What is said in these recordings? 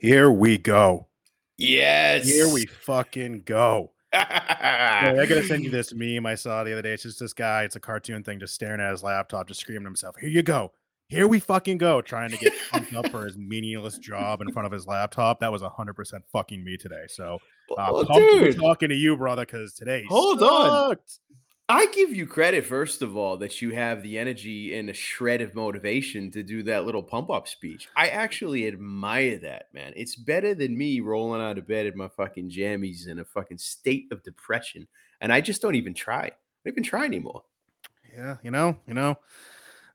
Here we go. Yes. Here we fucking go. Yeah, I gotta send you this meme I saw the other day. It's just this guy, it's a cartoon thing, just staring at his laptop, just screaming to himself, Here you go. Here we fucking go. Trying to get pumped up for his meaningless job in front of his laptop. That was 100% fucking me today. So, uh, Oh, pumped to dude. talking to you, brother, because today. Hold on. I give you credit, first of all, that you have the energy and a shred of motivation to do that little pump up speech. I actually admire that, man. It's better than me rolling out of bed in my fucking jammies in a fucking state of depression. And I just don't even try. I don't even try anymore. Yeah, you know, you know,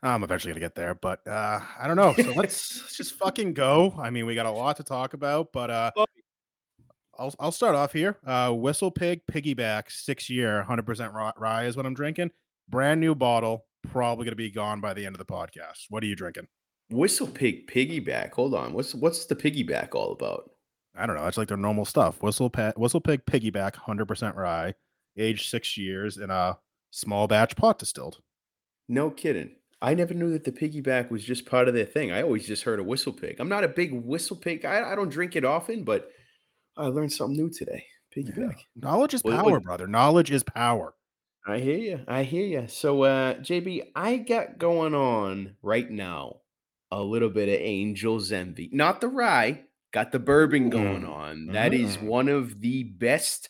I'm eventually gonna get there, but uh, I don't know. So let's, let's just fucking go. I mean, we got a lot to talk about, but uh, Oh. I'll I'll start off here. Uh, Whistle Pig Piggyback six year, 100% rye is what I'm drinking. Brand new bottle, probably gonna be gone by the end of the podcast. What are you drinking? Whistle pig piggyback. Hold on. What's what's the piggyback all about? I don't know. It's like their normal stuff. Whistle pa- Whistle Pig Piggyback, 100% rye, aged six years in a small batch pot distilled. No kidding. I never knew that the piggyback was just part of their thing. I always just heard a whistle pig. I'm not a big whistle pig. I, I don't drink it often, but I learned something new today. Piggyback. Knowledge is power, what- brother. Knowledge is power. I hear you. I hear you. So, uh, JB, I got going on right now a little bit of Angel's Envy. Not the rye, got the bourbon going Mm. on. That is Mm. one of the best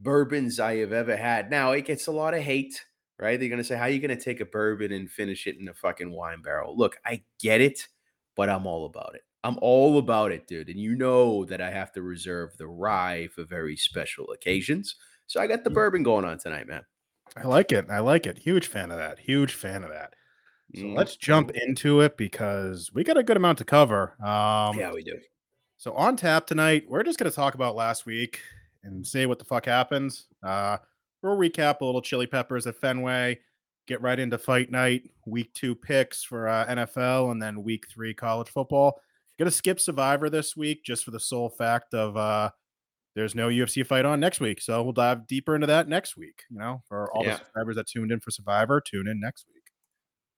bourbons I have ever had. Now, it gets a lot of hate, right? They're going to say, How are you going to take a bourbon and finish it in a fucking wine barrel? Look, I get it, but I'm all about it. I'm all about it, dude. And you know that I have to reserve the rye for very special occasions. So I got the Mm. bourbon going on tonight, man. I like it. I like it. Huge fan of that. Huge fan of that. So Mm, let's jump into it because we got a good amount to cover. Um, Yeah, we do. So on tap tonight, we're just going to talk about last week and say what the fuck happens. Uh, we'll recap a little chili peppers at Fenway, get right into fight night, week two picks for uh, NFL, and then week three college football. Gonna skip Survivor this week just for the sole fact of uh, there's no UFC fight on next week. So we'll dive deeper into that next week. You know, for all Yeah. the subscribers that tuned in for Survivor, tune in next week.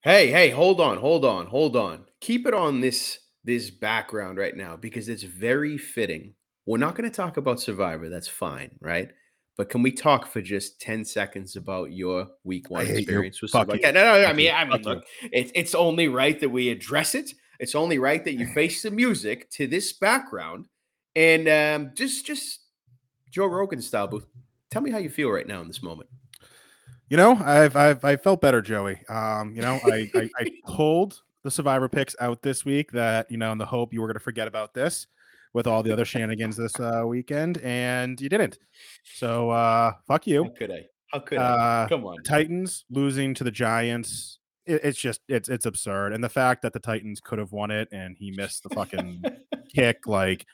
Hey, hey, hold on, hold on, hold on. Keep it on this this background right now because it's very fitting. We're not going to talk about Survivor. That's fine, right? But can we talk for just ten seconds about your Week One experience with Survivor? you. Yeah, no, no, I mean. I mean, look, it's it's only right that we address it. It's only right that you face the music to this background, and um, just just Joe Rogan style, booth. Tell me how you feel right now in this moment. You know, I've I've I felt better, Joey. Um, you know, I, I I pulled the survivor picks out this week that, you know, in the hope you were gonna forget about this with all the other shenanigans this uh weekend, and you didn't. So uh fuck you. How could I? How could I? Uh Come on. Titans losing to the Giants. It, it's just it's it's absurd. And the fact that the Titans could have won it and he missed the fucking kick, like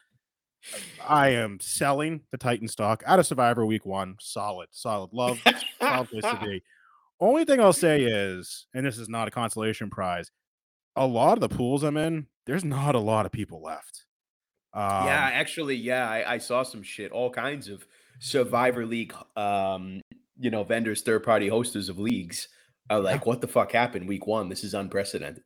I am selling the Titan stock out of Survivor Week One. Solid, solid. Love solid place to be. Only thing I'll say is, and this is not a consolation prize, a lot of the pools I'm in, there's not a lot of people left. Um, yeah, actually, yeah, I, I saw some shit. All kinds of Survivor League, um, you know, vendors, third party hosters of leagues are like, "What the fuck happened week one? This is unprecedented."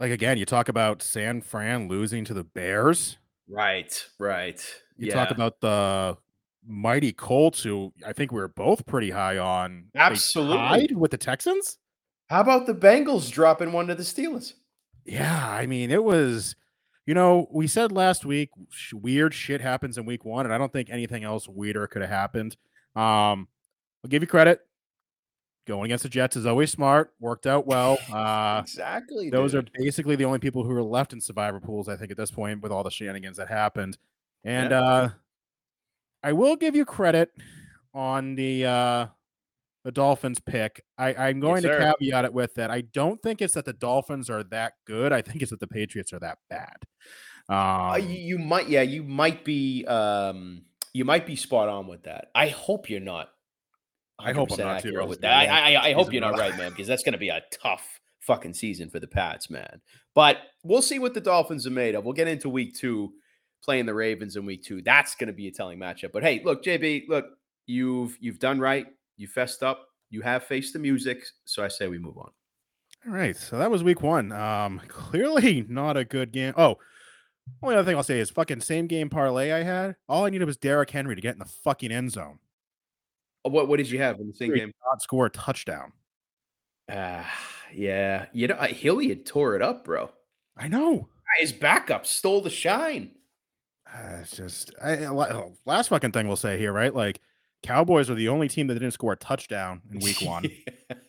like again, you talk about San Fran losing to the Bears. Right, right. You yeah. talk about the mighty Colts, who I think we were both pretty high on. Absolutely. with the Texans. How about the Bengals dropping one to the Steelers? Yeah, I mean, it was, you know, we said last week sh- weird shit happens in week one, and I don't think anything else weirder could have happened. Um, I'll give you credit. Going against the Jets is always smart, worked out well. Uh, exactly. those dude. are basically the only people who are left in survivor pools, I think, at this point, with all the shenanigans that happened. And Yeah. uh, I will give you credit on the uh, the Dolphins pick. I, I'm going to sir. caveat it with that. I don't think it's that the Dolphins are that good. I think it's that the Patriots are that bad. Um, Uh, you, you might, yeah, you might be, um, you might be spot on with that. I hope you're not. I hope I'm not too, accurate with it's gonna that. be a I, I, I hope you're not right, man, because that's going to be a tough fucking season for the Pats, man. But we'll see what the Dolphins are made of. We'll get into week two, playing the Ravens in week two. That's going to be a telling matchup. But hey, look, JB, look, you've you've done right. You fessed up. You have faced the music. So I say we move on. All right, so that was week one. Um, clearly not a good game. Oh, Only other thing I'll say is fucking same game parlay I had. All I needed was Derrick Henry to get in the fucking end zone. Uh, What what did you have in the same game? Not score a touchdown. Ah, yeah. You know, uh, Hilliard tore it up, bro. I know. His backup stole the shine. Uh, it's just I, I- last fucking thing we'll say here, right? Like Cowboys are the only team that didn't score a touchdown in week one.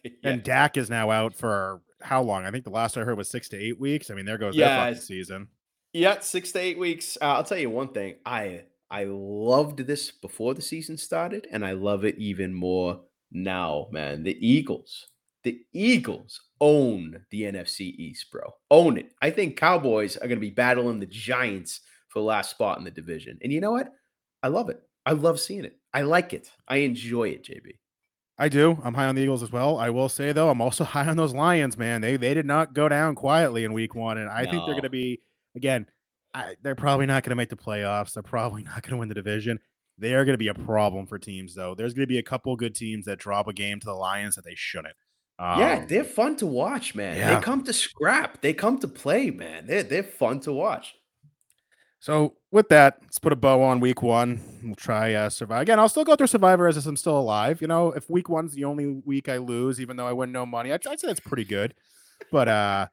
yeah. And Dak is now out for how long? I think the last I heard was six to eight weeks. I mean, there goes Yeah, fucking season. Yeah, six to eight weeks. Uh, I'll tell you one thing. I I loved this before the season started, and I love it even more now, man. The Eagles, the Eagles own the NFC East, bro. Own it. I think Cowboys are going to be battling the Giants for the last spot in the division. And you know what? I love it. I love seeing it. I like it. I enjoy it, JB. I do. I'm high on the Eagles as well. I will say though, I'm also high on those Lions, man. They they did not go down quietly in week one, and I think they're going to be again. I, they're probably not going to make the playoffs. They're probably not going to win the division. They are going to be a problem for teams, though. There's going to be a couple good teams that drop a game to the Lions that they shouldn't. yeah, Um, they're fun to watch, man. yeah. They come to scrap. They come to play, man. They're they're fun to watch. So with that, let's put a bow on week one. We'll try uh, survive again. I'll still go through Survivor as if I'm still alive. You know, if week one's the only week I lose, even though I win no money, I'd, I'd say that's pretty good. But uh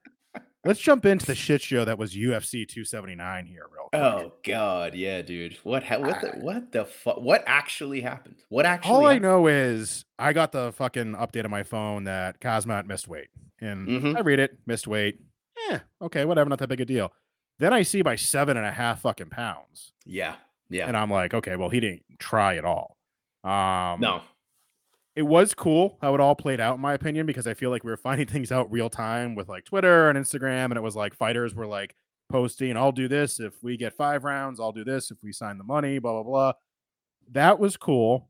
let's jump into the shit show that was UFC 279 here, real quick. Oh God, yeah, dude. What ha- what the what the fuck? What actually happened? What actually? All I know is I got the fucking update on my phone that Khamzat missed weight, and Mhm. I read it, missed weight. Yeah, okay, whatever, not that big a deal. Then I see by seven and a half fucking pounds. Yeah, yeah. And I'm like, okay, well, he didn't try at all. Um, no, it was cool how it all played out, in my opinion, because I feel like we were finding things out real time with like Twitter and Instagram, and it was like fighters were like posting, "I'll do this if we get five rounds. I'll do this if we sign the money." Blah blah blah. That was cool.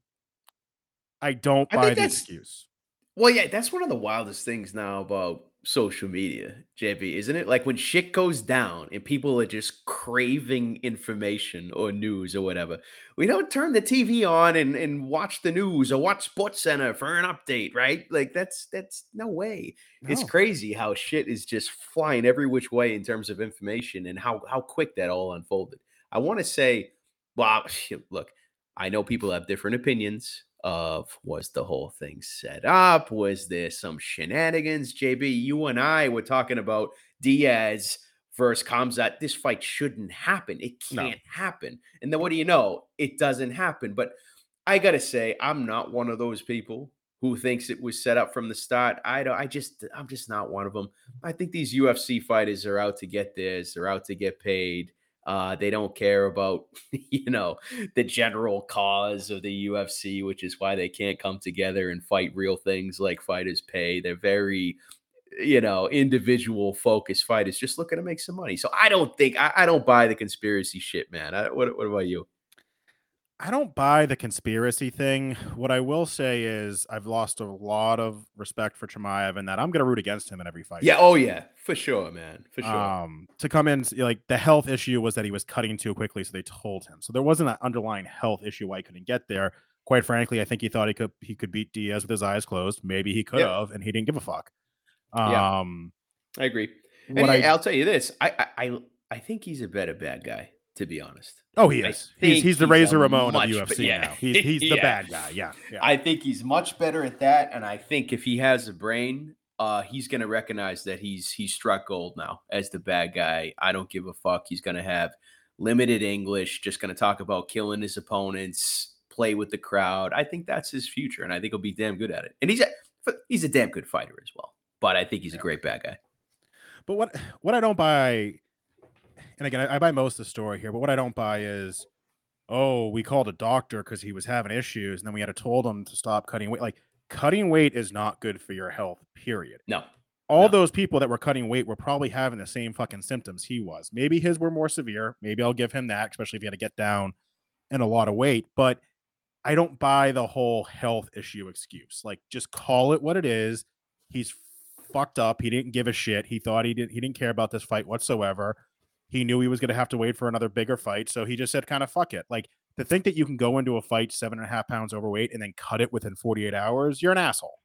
I don't I buy the excuse. Well, yeah, that's one of the wildest things now about social media, JB, isn't it? Like when shit goes down and people are just craving information or news or whatever. We don't turn the TV on and, and watch the news or watch Sports Center for an update, right? Like that's that's no way. It's crazy how shit is just flying every which way in terms of information and how how quick that all unfolded. I want to say, well, look, I know people have different opinions of was the whole thing set up? Was there some shenanigans? JB, you and I were talking about Diaz versus Khamzat. This fight shouldn't happen. It can't happen. And then what do you know? It doesn't happen. But I gotta say, I'm not one of those people who thinks it was set up from the start. I don't. I just, I'm just not one of them. I think these UFC fighters are out to get theirs. They're out to get paid. Uh, they don't care about, you know, the general cause of the UFC, which is why they can't come together and fight real things like fighters pay. They're very, you know, individual focused fighters just looking to make some money. So I don't think I, I don't buy the conspiracy shit, man. I, what, what about you? I don't buy the conspiracy thing. What I will say is I've lost a lot of respect for Chimaev and that I'm going to root against him in every fight. Yeah, oh yeah, for sure, man, for sure. Um, to come in, like the health issue was that he was cutting too quickly, so they told him. So there wasn't an underlying health issue why he couldn't get there. Quite frankly, I think he thought he could he could beat Diaz with his eyes closed. Maybe he could Yep. have, and he didn't give a fuck. Yeah. Um, I agree. And I will tell you this: I I I think he's a better bad guy, to be honest. Oh he is he's, he's the Razor Ramon much of UFC yeah. now. He's he's the Yeah. bad guy. Yeah, yeah. I think he's much better at that, and I think if he has a brain, uh, he's going to recognize that he's he's struck gold now as the bad guy. I don't give a fuck. He's going to have limited English, just going to talk about killing his opponents, play with the crowd. I think that's his future, and I think he'll be damn good at it. And he's a he's a damn good fighter as well. But I think he's a great bad guy. But what what I don't buy, and again, I, I buy most of the story here. But what I don't buy is, oh, we called a doctor because he was having issues, and then we had to told him to stop cutting weight. Like cutting weight is not good for your health. Period. No, All No. those people that were cutting weight were probably having the same fucking symptoms he was. Maybe his were more severe. Maybe I'll give him that, especially if he had to get down in a lot of weight. But I don't buy the whole health issue excuse. Like, just call it what it is. He's fucked up. He didn't give a shit. He thought he didn't. He didn't care about this fight whatsoever. He knew he was going to have to wait for another bigger fight, so he just said, "Kind of fuck it." Like to think that you can go into a fight seven and a half pounds overweight and then cut it within forty eight hours, you're an asshole.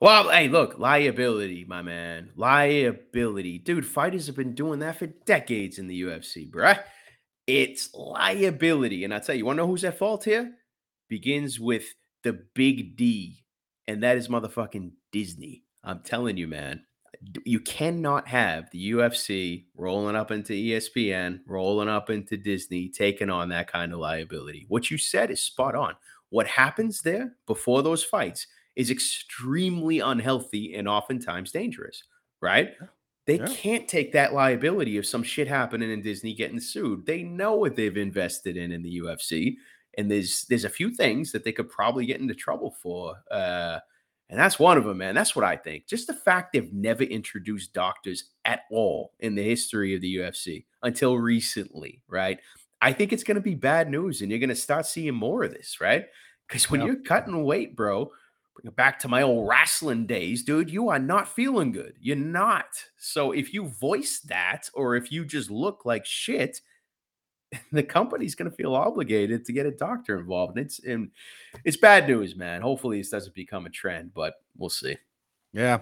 Well, hey, look, liability, my man. Liability. Dude, fighters have been doing that for decades in the UFC, bruh. It's liability. And I tell you, you want to know who's at fault here? Begins with the big D, and that is motherfucking Disney. I'm telling you, man. You cannot have the UFC rolling up into ESPN, rolling up into Disney, taking on that kind of liability. What you said is spot on. What happens there before those fights is extremely unhealthy and oftentimes dangerous, right? They yeah. can't take that liability of some shit happening in Disney getting sued. They know what they've invested in in the UFC, and there's there's a few things that they could probably get into trouble for. Uh, and that's one of them, man. That's what I think. Just the fact they've never introduced doctors at all in the history of the UFC until recently, right? I think it's going to be bad news, and you're going to start seeing more of this, right? Because when you're cutting weight, bro, bring it back to my old wrestling days, dude, you are not feeling good. You're not. So if you voice that or if you just look like shit, the company's going to feel obligated to get a doctor involved. And it's and it's bad news, man. Hopefully this doesn't become a trend, but we'll see. Yeah.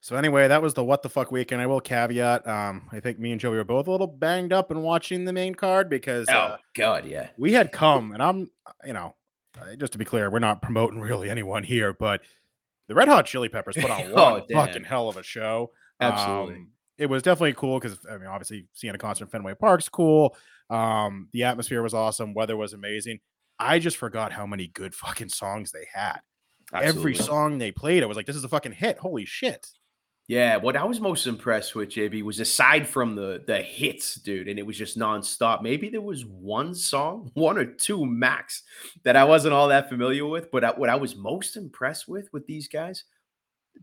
So anyway, that was the what the fuck weekend. I will caveat. Um, I think me and Joey were both a little banged up in watching the main card because oh uh, god, yeah, we had come and I'm you know uh, just to be clear, we're not promoting really anyone here, but the Red Hot Chili Peppers put on one oh, fucking hell of a show. Absolutely. Um, it was definitely cool because I mean, obviously seeing a concert in Fenway Park's cool. Um, the atmosphere was awesome, weather was amazing. I just forgot how many good fucking songs they had. Absolutely. Every song they played, I was like, this is a fucking hit. Holy shit. Yeah, what I was most impressed with, JB, was aside from the the hits, dude, and it was just nonstop. Maybe there was one song, one or two max, that I wasn't all that familiar with. But I, what I was most impressed with with these guys,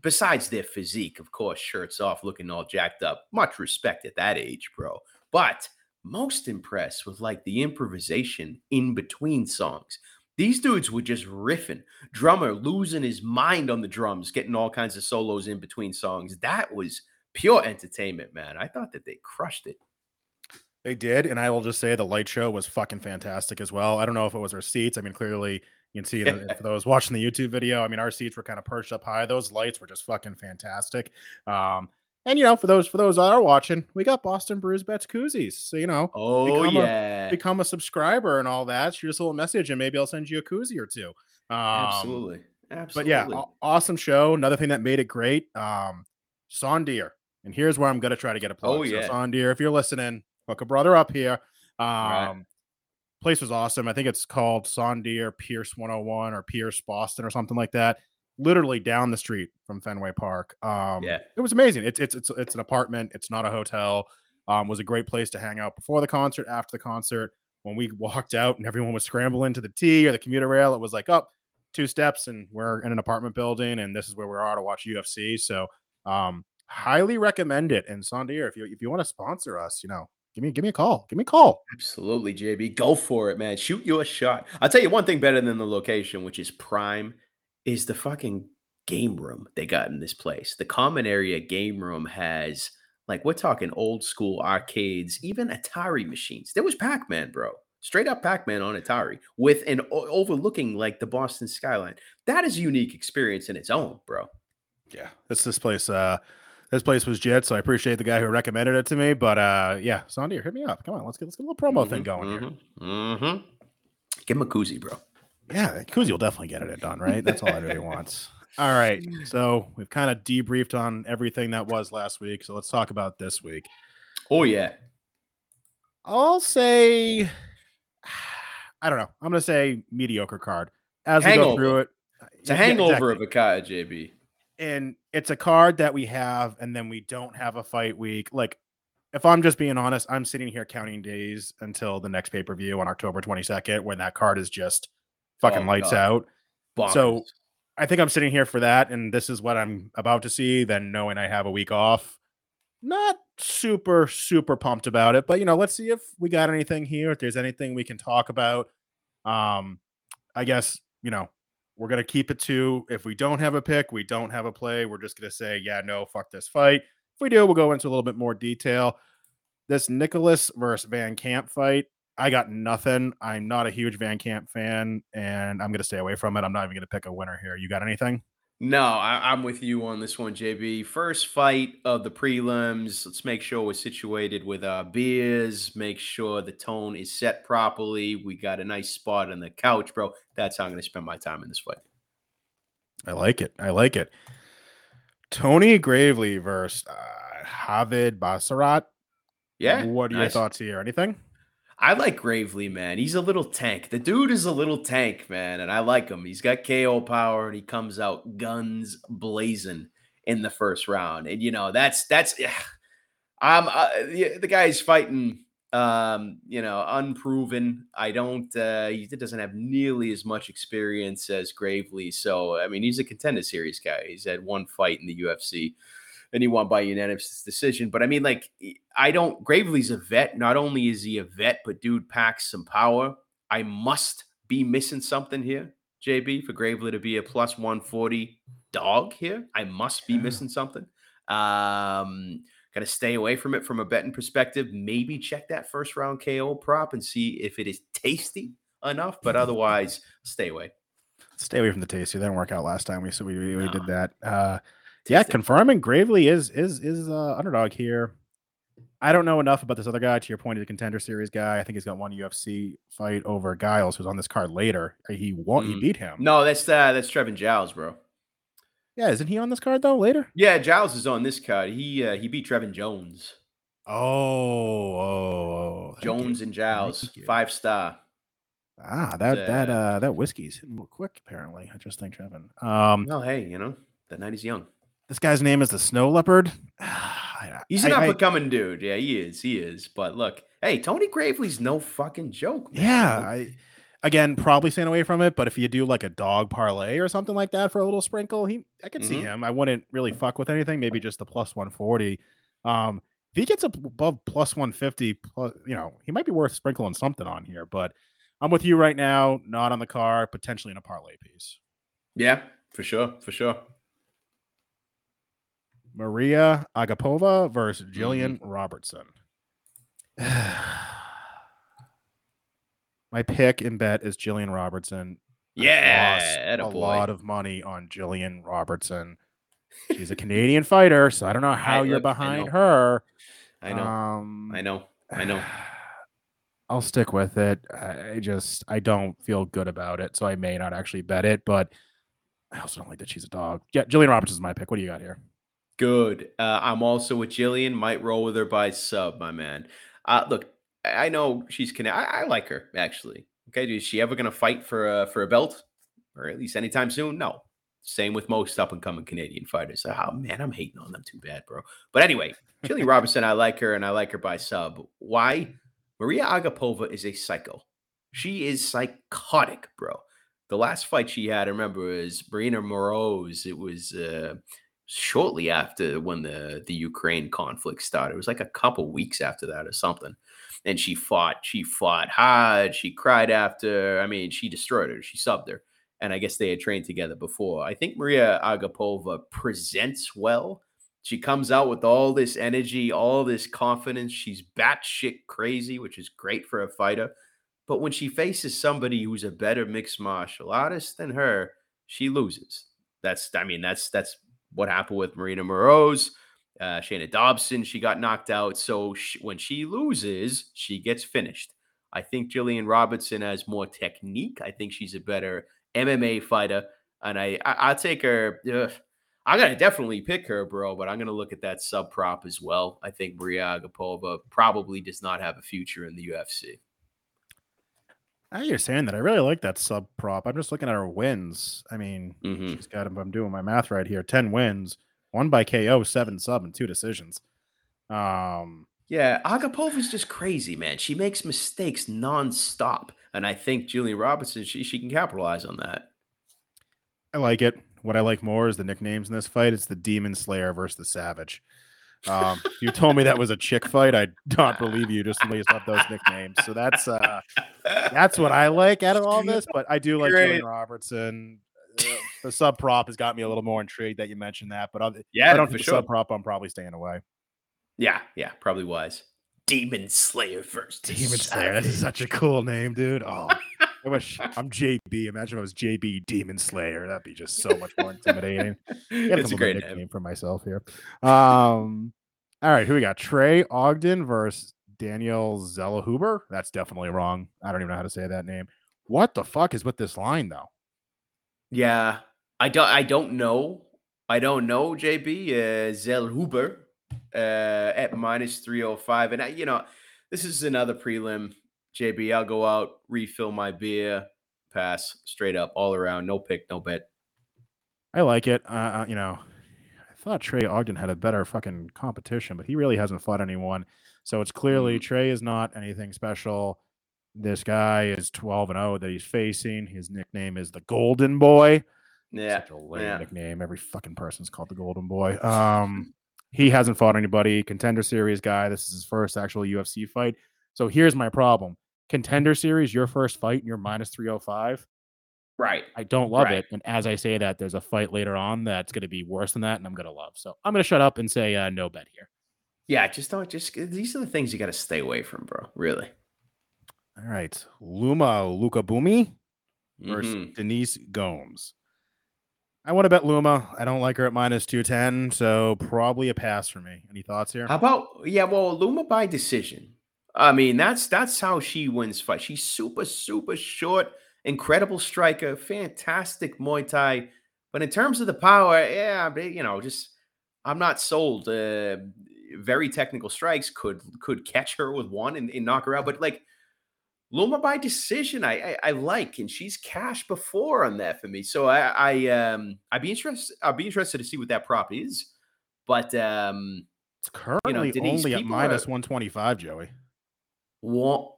besides their physique, of course, shirts off, looking all jacked up, much respect at that age, bro. But most impressed with like the improvisation in between songs. These dudes were just riffing, drummer losing his mind on the drums, getting all kinds of solos in between songs. That was pure entertainment, man. I thought that they crushed it. They did, and I will just say the light show was fucking fantastic as well. I don't know if it was our seats. I mean, clearly you can see for those watching the YouTube video. I mean, our seats were kind of perched up high. Those lights were just fucking fantastic. Um, and you know, for those for those that are watching, we got Boston Brews Bets koozies. So you know, oh become yeah, a, become a subscriber and all that. Shoot us a little message, and maybe I'll send you a koozie or two. Um, Absolutely. Absolutely. But yeah, awesome show. Another thing that made it great, um, Sonder. And here's where I'm gonna try to get a plug. Oh yeah, so if you're listening, hook a brother up here. Um, right. place was awesome. I think it's called Sonder Pierce 101 or Pierce Boston or something like that literally down the street from Fenway Park. Um, yeah, it was amazing. It's it's it's it's an apartment. It's not a hotel. Um, was a great place to hang out before the concert, after the concert. When we walked out and everyone was scrambling to the T or the commuter rail, it was like up oh, two steps and we're in an apartment building and this is where we are to watch UFC. So um, highly recommend it. And Sonder, if you if you want to sponsor us, you know, give me give me a call. Give me a call. Absolutely, JB. Go for it, man. Shoot you a shot. I'll tell you one thing better than the location, which is prime is the fucking game room they got in this place. The common area game room has like we're talking old school arcades, even Atari machines. There was Pac-Man, bro. Straight up Pac-Man on Atari with an o- overlooking like the Boston skyline. That is a unique experience in its own, bro. Yeah. This this place uh this place was jet, so I appreciate the guy who recommended it to me. But uh yeah, Sonder, hit me up. Come on, let's get let's get a little promo mm-hmm, thing going mm-hmm, here. Mm-hmm. Give him a koozie, bro. Yeah, Koozie will definitely get it done, right? That's all I really wants. All right. So we've kind of debriefed on everything that was last week. So let's talk about this week. Oh, yeah. I'll say, I don't know. I'm going to say mediocre card. As hangover. we go through it, it's a hangover exactly. of a card, JB. And it's a card that we have, and then we don't have a fight week. Like, if I'm just being honest, I'm sitting here counting days until the next pay per view on October 22nd when that card is just fucking oh, lights God. out. Bonkers. So I think I'm sitting here for that, and this is what I'm about to see. Then knowing I have a week off, not super super pumped about it, but you know, let's see if we got anything here. If there's anything we can talk about, um, I guess you know we're gonna keep it to if we don't have a pick, we don't have a play. We're just gonna say, yeah, no, fuck this fight. If we do, we'll go into a little bit more detail. This Nicholas versus Van Camp fight, I got nothing. I'm not a huge Van Camp fan, and I'm going to stay away from it. I'm not even going to pick a winner here. You got anything? No, I, I'm with you on this one, JB. First fight of the prelims. Let's make sure we're situated with our beers. Make sure the tone is set properly. We got a nice spot on the couch, bro. That's how I'm going to spend my time in this fight. I like it. I like it. Tony Gravely versus uh, Javid Basharat. Yeah. What are nice. your thoughts here? Anything? I like Gravely, man. He's a little tank. The dude is a little tank, man, and I like him. He's got KO power, and he comes out guns blazing in the first round. And you know that's that's, I'm uh, the, the guy's fighting, um, you know, unproven. I don't. Uh, he doesn't have nearly as much experience as Gravely. So I mean, he's a contender series guy. He's had one fight in the UFC and he won by unanimous decision. But I mean, like, I don't. Gravely's a vet. Not only is he a vet, but dude packs some power. I must be missing something here, JB, for Gravely to be a plus 140 dog here. I must be Yeah. missing something. Um, got to stay away from it from a betting perspective. Maybe check that first round KO prop and see if it is tasty enough, but otherwise, stay away. Stay away from the tasty. That didn't work out last time. We so we, we No. did that. Uh, yeah, confirming Gravely is is is uh, underdog here. I don't know enough about this other guy. To your point, he's a contender series guy. I think he's got one UFC fight over Giles, who's on this card later. He won. He Mm. beat him. No, that's uh, that's Trevin Giles, bro. Yeah, isn't he on this card though? Later. Yeah, Giles is on this card. He uh, he beat Trevin Jones. Oh, oh. Jones and Giles, five star. Ah, that that uh, uh that whiskey's hitting real quick. Apparently, I just think Trevin. Um, Well, hey, you know that night is young. This guy's name is the Snow Leopard. He's an up and coming dude. Yeah, he is. He is. But look, hey, Tony Gravely's no fucking joke. man. Yeah, I again probably staying away from it. But if you do like a dog parlay or something like that for a little sprinkle, he I could see Mhm. him. I wouldn't really fuck with anything. Maybe just the plus one forty. Um, if he gets above plus one fifty, plus you know he might be worth sprinkling something on here. But I'm with you right now. Not on the car. Potentially in a parlay piece. yeah, for sure, for sure. Maria Agapova versus Mm-hmm. Jillian Robertson. My pick in bet is Jillian Robertson. Yeah, a lot of money on Jillian Robertson. She's a Canadian fighter, so I don't know how you're I behind know. her. I know. Um, I know. I know. I'll stick with it. I I just I don't feel good about it, so I may not actually bet it. But I also don't like that she's a dog. Yeah, Jillian Robertson's my pick. What do you got here? Good. Uh, I'm also with Jillian. Might roll with her by sub, my man. Uh, look, I know she's Cana- I, I like her actually. Okay, is she ever going to fight for a for a belt, or at least anytime soon? No. Same with most up and coming Canadian fighters. Oh man, I'm hating on them too bad, bro. But anyway, Jillian Robinson, I like her, and I like her by sub. Why? Maria Agapova is a psycho. She is psychotic, bro. The last fight she had, I remember, was Marina Moroz. It was uh, shortly after when the the Ukraine conflict started. It was like a couple weeks after that or something. And she fought, she fought hard. She cried after. I mean, she destroyed her. She subbed her. And I guess they had trained together before. I think Maria Agapova presents well. She comes out with all this energy, all this confidence. She's batshit crazy, which is great for a fighter. But when she faces somebody who's a better mixed martial artist than her, she loses. That's, I mean, that's that's what happened with Marina Moroz, uh, Dobson. She got knocked out. So she, when she loses, she gets finished. I think Jillian Robertson has more technique. I think she's a better MMA fighter, and I, I I'll take her. ugh, I'm gonna definitely pick her, bro. But I'm gonna look at that sub prop as well. I think Maria Agapova probably does not have a future in the UFC. Now you're saying that I really like that sub prop. I'm just looking at her wins. I mean, Mhm. she's got. I'm doing my math right here. Ten wins, one by KO, seven sub, and two decisions. Um, Yeah, Agapova's just crazy, man. She makes mistakes nonstop, and I think Julian Robertson she she can capitalize on that. I like it. What I like more is the nicknames in this fight. It's the Demon Slayer versus the Savage. Um, if you told me that was a chick fight, I'd not believe you just based off those nicknames. So that's uh, that's what I like out of all this. But I do like Great. Robertson. Uh, the sub prop has got me a little more intrigued that you mentioned that. But other, Yeah, I don't for think sure. sub prop. I'm probably staying away. Yeah, yeah, probably wise. Demon Slayer first. Demon Slayer. That is such a cool name, dude. Oh, I wish I'm JB. Imagine if I was JB Demon Slayer. That'd be just so much more intimidating. it's a great nickname name. for myself here. Um, all right, who we got? Trey Ogden versus Daniel Zellahuber. That's definitely wrong. I don't even know how to say that name. What the fuck is with this line though? Yeah, I don't. I don't know. I don't know. JB uh, Zellhuber uh, at minus three hundred five, and I, you know, this is another prelim. JB, I'll go out, refill my beer, pass straight up, all around, no pick, no bet. I like it. Uh, uh, you know, I thought Trey Ogden had a better fucking competition, but he really hasn't fought anyone. So it's clearly Mhm. Trey is not anything special. This guy is 12 and 0 that he's facing. His nickname is the Golden Boy. Yeah, Such a lame yeah. nickname. Every fucking person's called the Golden Boy. Um, he hasn't fought anybody. Contender series guy. This is his first actual UFC fight. So here's my problem. Contender series, your first fight, and you're minus 305. right. I don't love Right. it. And as I say that, there's a fight later on that's going to be worse than that, and I'm going to love. So I'm going to shut up and say uh, no bet here. Yeah, just don't. Just these are the things you got to stay away from, bro. Really. All right. Loma Lookboonmee versus Mhm. Denise Gomes. I want to bet Luma. I don't like her at minus 210, so probably a pass for me. Any thoughts here? How about yeah? Well, Luma by decision. I mean, that's that's how she wins fights. She's super super short, incredible striker, fantastic Muay Thai. But in terms of the power, yeah, you know, just I'm not sold. Uh, very technical strikes could could catch her with one and, and knock her out. But like Luma by decision, I, I I like, and she's cashed before on that for me. So I I um I'd be interested. I'd be interested to see what that prop is. But um, It's currently Denise, only at minus are- 125, Joey. What?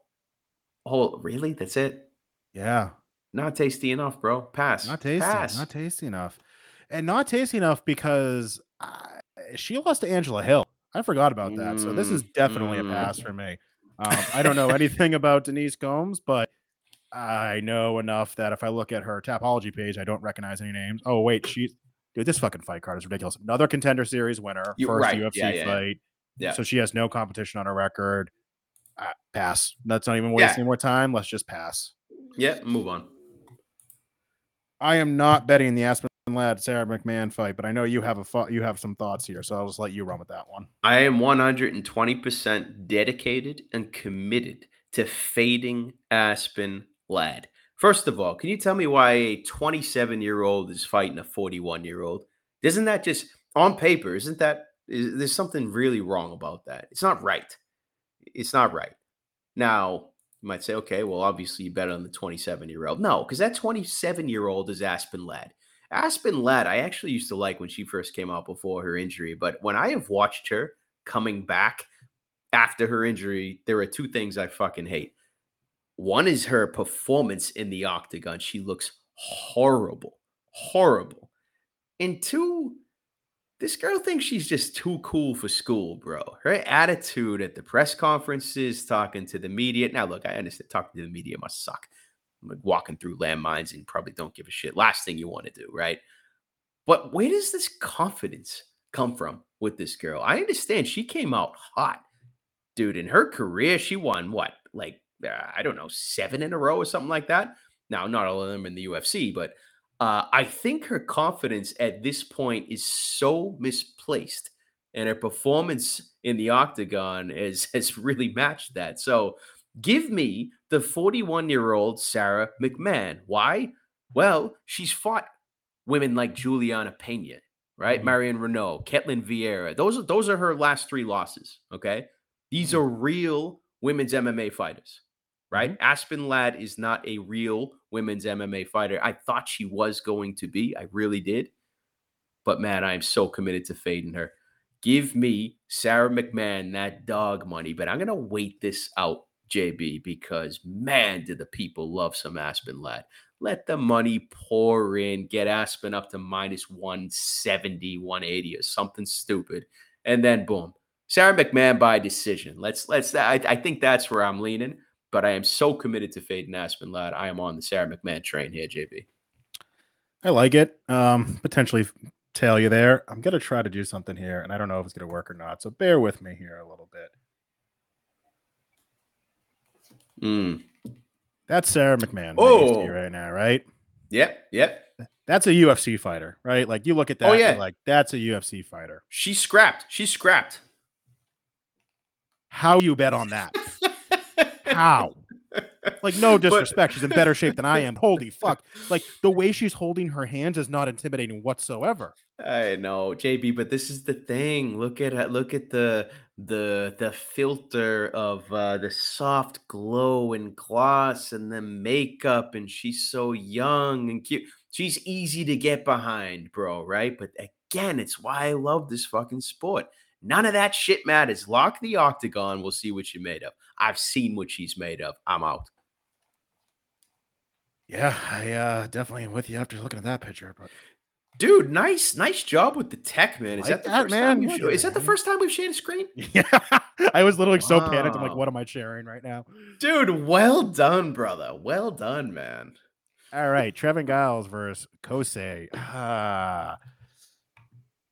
Oh, really? That's it? Yeah. Not tasty enough, bro. Pass. Not tasty. Pass. Not tasty enough. And not tasty enough because uh, she lost to Angela Hill. I forgot about that. So this is Mm, definitely mm. a pass for me. Um, I don't know anything about Denise Gomes, but I know enough that if I look at her Tapology page, I don't recognize any names. Oh, wait. She, dude, this fucking fight card is ridiculous. Another contender series winner, You- first right. UFC yeah, yeah. fight. Yeah. So she has no competition on her record. Uh, pass. Let's not even Yeah. waste any more time. Let's just pass. Yeah, move on. I am not betting the Aspen Ladd Sara McMann fight, but I know you have a fo- you have some thoughts here, so I'll just let you run with that one. I am 120% dedicated and committed to fading Aspen Ladd. First of all, can you tell me why a 27 year old is fighting a 41 year old? Isn't that just on paper? Isn't that is, there's something really wrong about that? It's not right. It's not right. Now, you might say, okay, well, obviously you bet on the 27 year old. No, because that 27 year old is Aspen Ladd. Aspen Ladd, I actually used to like when she first came out before her injury, but when I have watched her coming back after her injury, there are two things I fucking hate. One is her performance in the octagon. She looks horrible, horrible. And two, this girl thinks she's just too cool for school, bro. Her attitude at the press conferences, talking to the media. Now, look, I understand talking to the media must suck. I'm Like walking through landmines and probably don't give a shit. Last thing you want to do, right? But where does this confidence come from with this girl? I understand she came out hot, dude. In her career, she won what, like uh, I don't know, seven in a row or something like that. Now, not all of them in the UFC, but uh, I think her confidence at this point is so misplaced, and her performance in the octagon has has really matched that. So, give me the 41 year old Sara McMann. Why? Well, she's fought women like Julianna Peña, right? Mhm. Marion Reneau, Ketlen Vieira. Those are those are her last three losses. Okay, these are real women's MMA fighters, right? Mm-hmm. Aspen Ladd is not a real women's MMA fighter. I thought she was going to be. I really did. But man, I am so committed to fading her. Give me Sara McMann that dog money, but I'm gonna wait this out, JB, because man, do the people love some Aspen Ladd. Let the money pour in, get Aspen up to minus 170, 180 or something stupid. And then boom. Sara McMann by decision. Let's let's I, I think that's where I'm leaning, but I am so committed to fading Aspen Ladd. I am on the Sara McMann train here, JB. I like it. Um, potentially tail you there. I'm gonna try to do something here, and I don't know if it's gonna work or not. So bear with me here a little bit. Mm. That's Sara McMann. Oh. right now, right? Yep, yep. That's a UFC fighter, right? Like you look at that, Oh, you're yeah. like that's a UFC fighter. She scrapped. She scrapped. How you bet on that? How? Like no disrespect, she's in better shape than I am. Holy fuck! Like the way she's holding her hands is not intimidating whatsoever. I know, JB, but this is the thing. Look at it. Look at the the the filter of uh, the soft glow and gloss and the makeup, and she's so young and cute. She's easy to get behind, bro. Right? But again, it's why I love this fucking sport. None of that shit matters. Lock the octagon. We'll see what you're made of. I've seen what she's made of. I'm out. Yeah, I uh, definitely am with you after looking at that picture. But Dude, nice, nice job with the tech, man. Is Like that the that, first man. time we've Is that the first time we've shared a screen? yeah, I was literally so panicked. I'm like, what am I sharing right now? Dude, well done, brother. Well done, man. All right, Trevin Giles versus Cosce. Ah.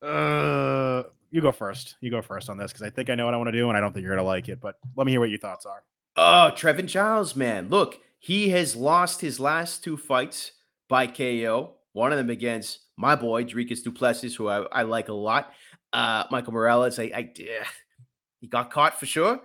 Uh, you go first. You go first on this because I think I know what I want to do, and I don't think you're gonna like it. But let me hear what your thoughts are. Oh, Trevin Giles, man. Look, he has lost his last two fights by KO. One of them against my boy, Dricus du Plessis, who I, I like a lot. Uh, Michael Morales, I, I he got caught for sure.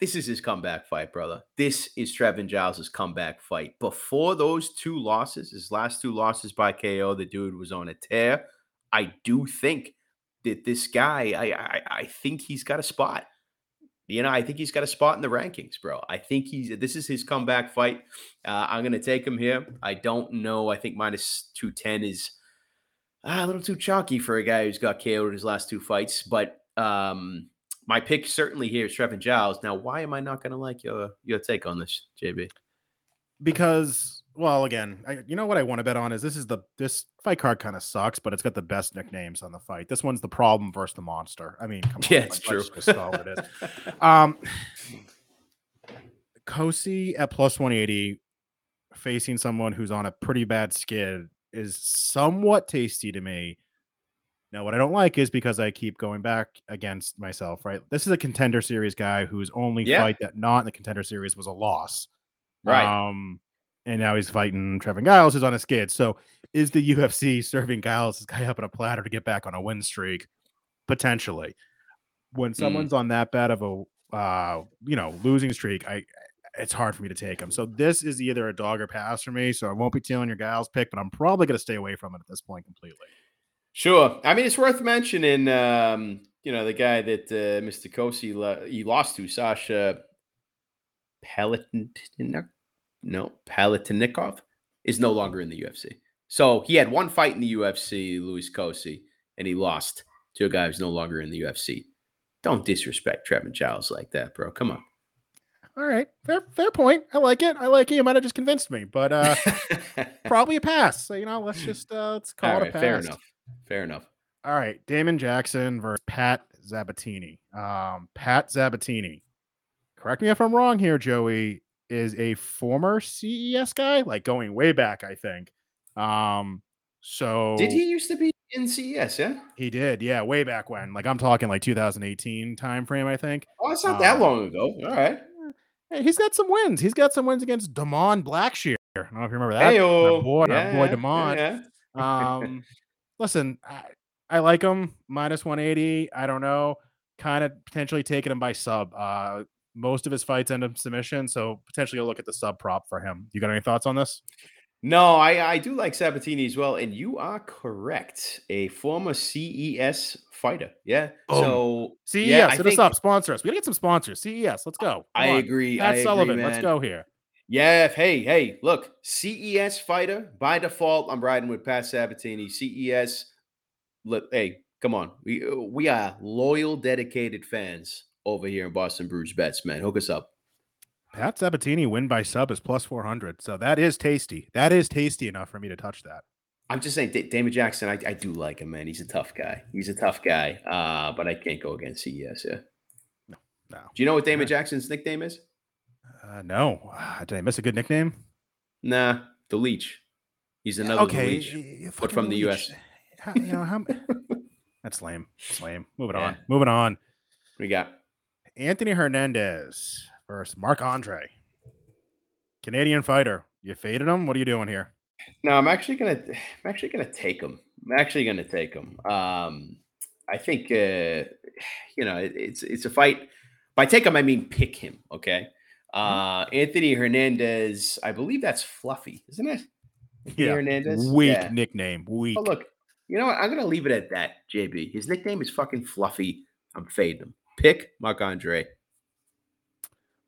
This is his comeback fight, brother. This is Trevin Giles' comeback fight. Before those two losses, his last two losses by KO, the dude was on a tear. I do think that this guy, I, I, I think he's got a spot. You know, I think he's got a spot in the rankings, bro. I think he's this is his comeback fight. Uh, I'm gonna take him here. I don't know. I think minus two ten is ah, a little too chalky for a guy who's got KO'd in his last two fights. But um, my pick certainly here is Trevin Giles. Now, why am I not gonna like your your take on this, JB? Because, well, again, I, you know what I want to bet on is this is the this fight card kind of sucks, but it's got the best nicknames on the fight. This one's the problem versus the monster. I mean, come on, Yeah, like, it's true. just call it is. Um, Cosce at plus 180 facing someone who's on a pretty bad skid is somewhat tasty to me. Now, what I don't like is because I keep going back against myself, right? This is a contender series guy whose only Yeah. fight that not in the contender series was a loss. Right. Um, and now he's fighting Trevin Giles, who's on a skid. So is the UFC serving Giles this guy up on a platter to get back on a win streak? Potentially. When someone's on that bad of a uh, you know, losing streak, I it's hard for me to take him. So this is either a dog or pass for me. So I won't be stealing your Giles pick, but I'm probably gonna stay away from it at this point completely. Sure. I mean, it's worth mentioning. Um, you know, the guy that uh, Mr. Cosce lo- he lost to, Sasha Palatinikov, no Palatinikov, is no longer in the UFC. So he had one fight in the UFC, Louis Cosce, and he lost to a guy who's no longer in the UFC. Don't disrespect Trevin Giles like that, bro. Come on. All right, fair fair point. I like it. I like it. You might have just convinced me, but uh probably a pass. So you know, let's just uh let's call All it a pass. fair enough. Fair enough. All right, Damon Jackson versus Pat Sabatini. Um, Pat Sabatini. Correct me if I'm wrong here, Joey. Is a former CES guy, like going way back, I think. Um, so Did he used to be in CES? Yeah. He did, yeah, way back when. Like I'm talking like 2018 time frame, I think. Oh, it's not that Um, long ago. All right. Hey, he's got some wins. He's got some wins against Damon Blackshear. I don't know if you remember that. Heyo. Boy, our boy Yeah, Damon. yeah. Um, listen, I, I like him minus 180. I don't know, kind of potentially taking him by sub. Uh, most of his fights end up submission, so potentially you'll look at the sub prop for him. You got any thoughts on this? No, I, I do like Sabatini as well, and you are correct. A former CES fighter. Yeah. Boom. So CES, yeah, hit us up, sponsor us. We gotta get some sponsors. CES, let's go. I on. agree. Pat I agree, Sullivan, let's go here. Yeah. Hey, hey, look, CES fighter by default. I'm riding with Pat Sabatini. CES. Look, hey, come on. We we are loyal, dedicated fans over here in Boston Brews Bets, man. Hook us up. Pat Sabatini win by sub is plus 400. So that is tasty. That is tasty enough for me to touch that. I'm just saying, Da- Damon Jackson. I, I do like him, man. He's a tough guy. He's a tough guy. Uh, but I can't go against CES. Yeah. No. no. Do you know what Damon Jackson's nickname is? Uh, no. Did I miss a good nickname? Nah, the Leech. He's another okay. Leech. but from the Leech. US. How, you know, how, that's lame. That's lame. Moving on. Moving on. We got Anthony Hernandez versus Mark Andre. Canadian fighter. You faded him. What are you doing here? No, I'm actually gonna. I'm actually gonna take him. I'm actually gonna take him. Um, I think uh, you know it, it's it's a fight. By take him, I mean pick him. Okay. Mm-hmm. Uh, Anthony Hernandez. I believe that's Fluffy, isn't it? Anthony Yeah, Hernandez. Weak Yeah. nickname. Weak. Oh, look. You know what? I'm gonna leave it at that. JB. His nickname is fucking Fluffy. I'm fading him. Pick Marc Andre.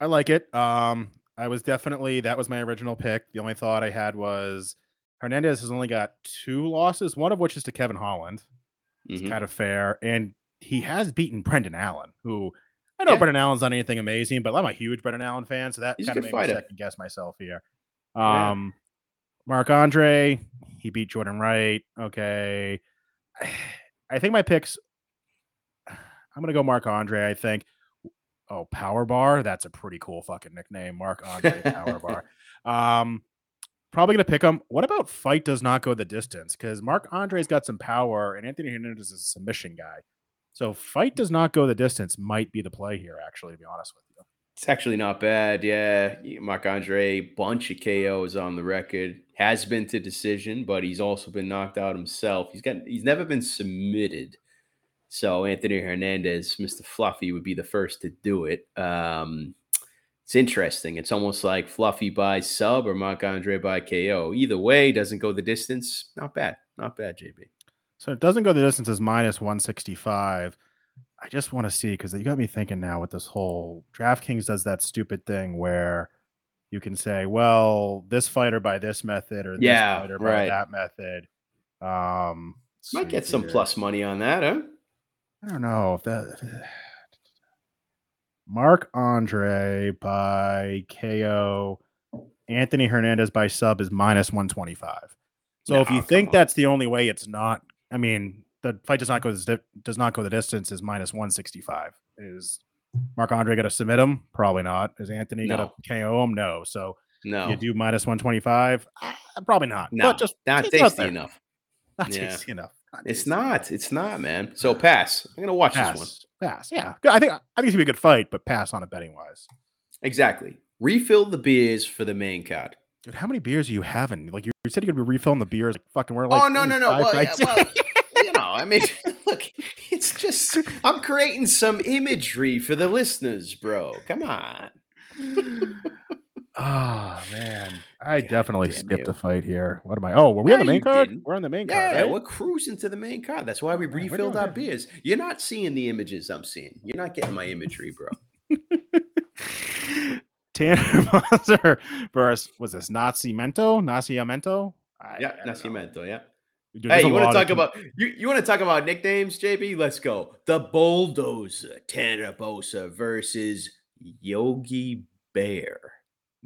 I like it. Um, I was definitely that was my original pick. The only thought I had was Hernandez has only got two losses, one of which is to Kevin Holland. It's Mhm. kind of fair, and he has beaten Brendan Allen, who I know Yeah. Brendan Allen's not anything amazing, but I'm a huge Brendan Allen fan, so that He's kind of made me second guess myself here. Yeah. Um, Marc Andre, he beat Jordan Wright. Okay, I think my picks. I'm gonna go Marc Andre. I think. Oh, Power Bar. That's a pretty cool fucking nickname, Marc Andre Power Bar. Um, probably gonna pick him. What about fight does not go the distance? Because Marc Andre's got some power, and Anthony Hernandez is a submission guy. So fight does not go the distance might be the play here. Actually, to be honest with you. It's actually not bad. Yeah. Marc Andre, bunch of KOs on the record. Has been to decision, but he's also been knocked out himself. He's got he's never been submitted. So Anthony Hernandez, Mr. Fluffy, would be the first to do it. Um, it's interesting. It's almost like Fluffy by sub or Marc Andre by KO. Either way, doesn't go the distance. Not bad. Not bad, JB. So it doesn't go the distance as minus 165. I just want to see because you got me thinking now with this whole DraftKings does that stupid thing where you can say, well, this fighter by this method or this Yeah, fighter right. by that method. Um, Might get some here. plus money on that, huh? I don't know if that. Marc Andre by KO, Anthony Hernandez by sub is minus 125. So if No, you come think on. that's the only way, it's not. I mean, the fight does not go the does not go the distance is minus 165. Is Marc Andre going to submit him? Probably not. Is Anthony going to KO him? No. So No. you do minus 125? Ah, Probably not. No, but just not tasty enough. Not Yeah. tasty enough. Not It's not. It's not, man. So pass. I'm gonna watch this one. Pass. Pass. Yeah. I think I think it's gonna be a good fight, but pass on it betting wise. Exactly. Refill the beers for the main card. Dude, how many beers are you having? Like you you said, you're gonna be refilling the beers. Like fucking, we're like. oh no no no! Well, yeah, well, you know, I mean, look, it's just I'm creating some imagery for the listeners, bro. Come on. oh man, I God definitely skipped you. a fight here. What am I? Oh, were we on the main card? didn't. We're on the main Yeah, card. right? we're cruising to the main card. That's why we refilled our beers. You're not seeing the images I'm seeing. You're not getting my imagery, bro. Tanner Monster versus was this Nacimento? Nacimento? I- Yeah, I don't. Nascimento. Yeah. Dude, Hey, you want to talk com- about you, you want to talk about nicknames, JB? Let's go. The bulldozer, Tanner Boser versus Yogi Bear.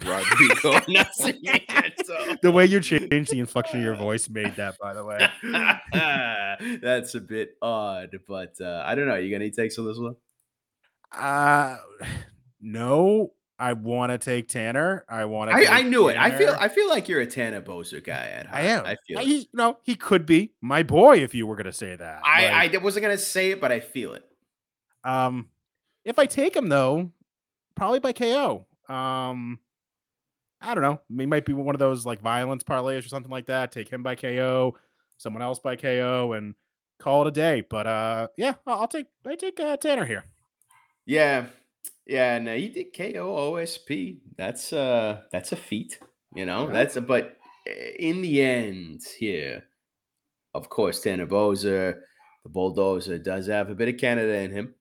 Rodrigo the way you changed the inflection of your voice made that, by the way. That's a bit odd, but uh, I don't know. You got any takes on this one? Uh no, I want to take Tanner. I want to. I, I knew it. I feel I feel like you're a Tanner Boser guy at I am. I feel I, he, no, he could be my boy if you were going to say that. I, Like, I wasn't gonna say it, but I feel it. um, if I take him though, probably by KO. Um, I don't know. He might be one of those like violence parlays or something like that. Take him by KO, someone else by KO, and call it a day. But uh, yeah, I'll, I'll take I take uh, Tanner here. Yeah. Yeah, no, he did KO OSP. That's uh that's a feat, you know. Yeah. That's a but eh, in the end here, of course, Tanner Boser, the bulldozer, does have a bit of Canada in him.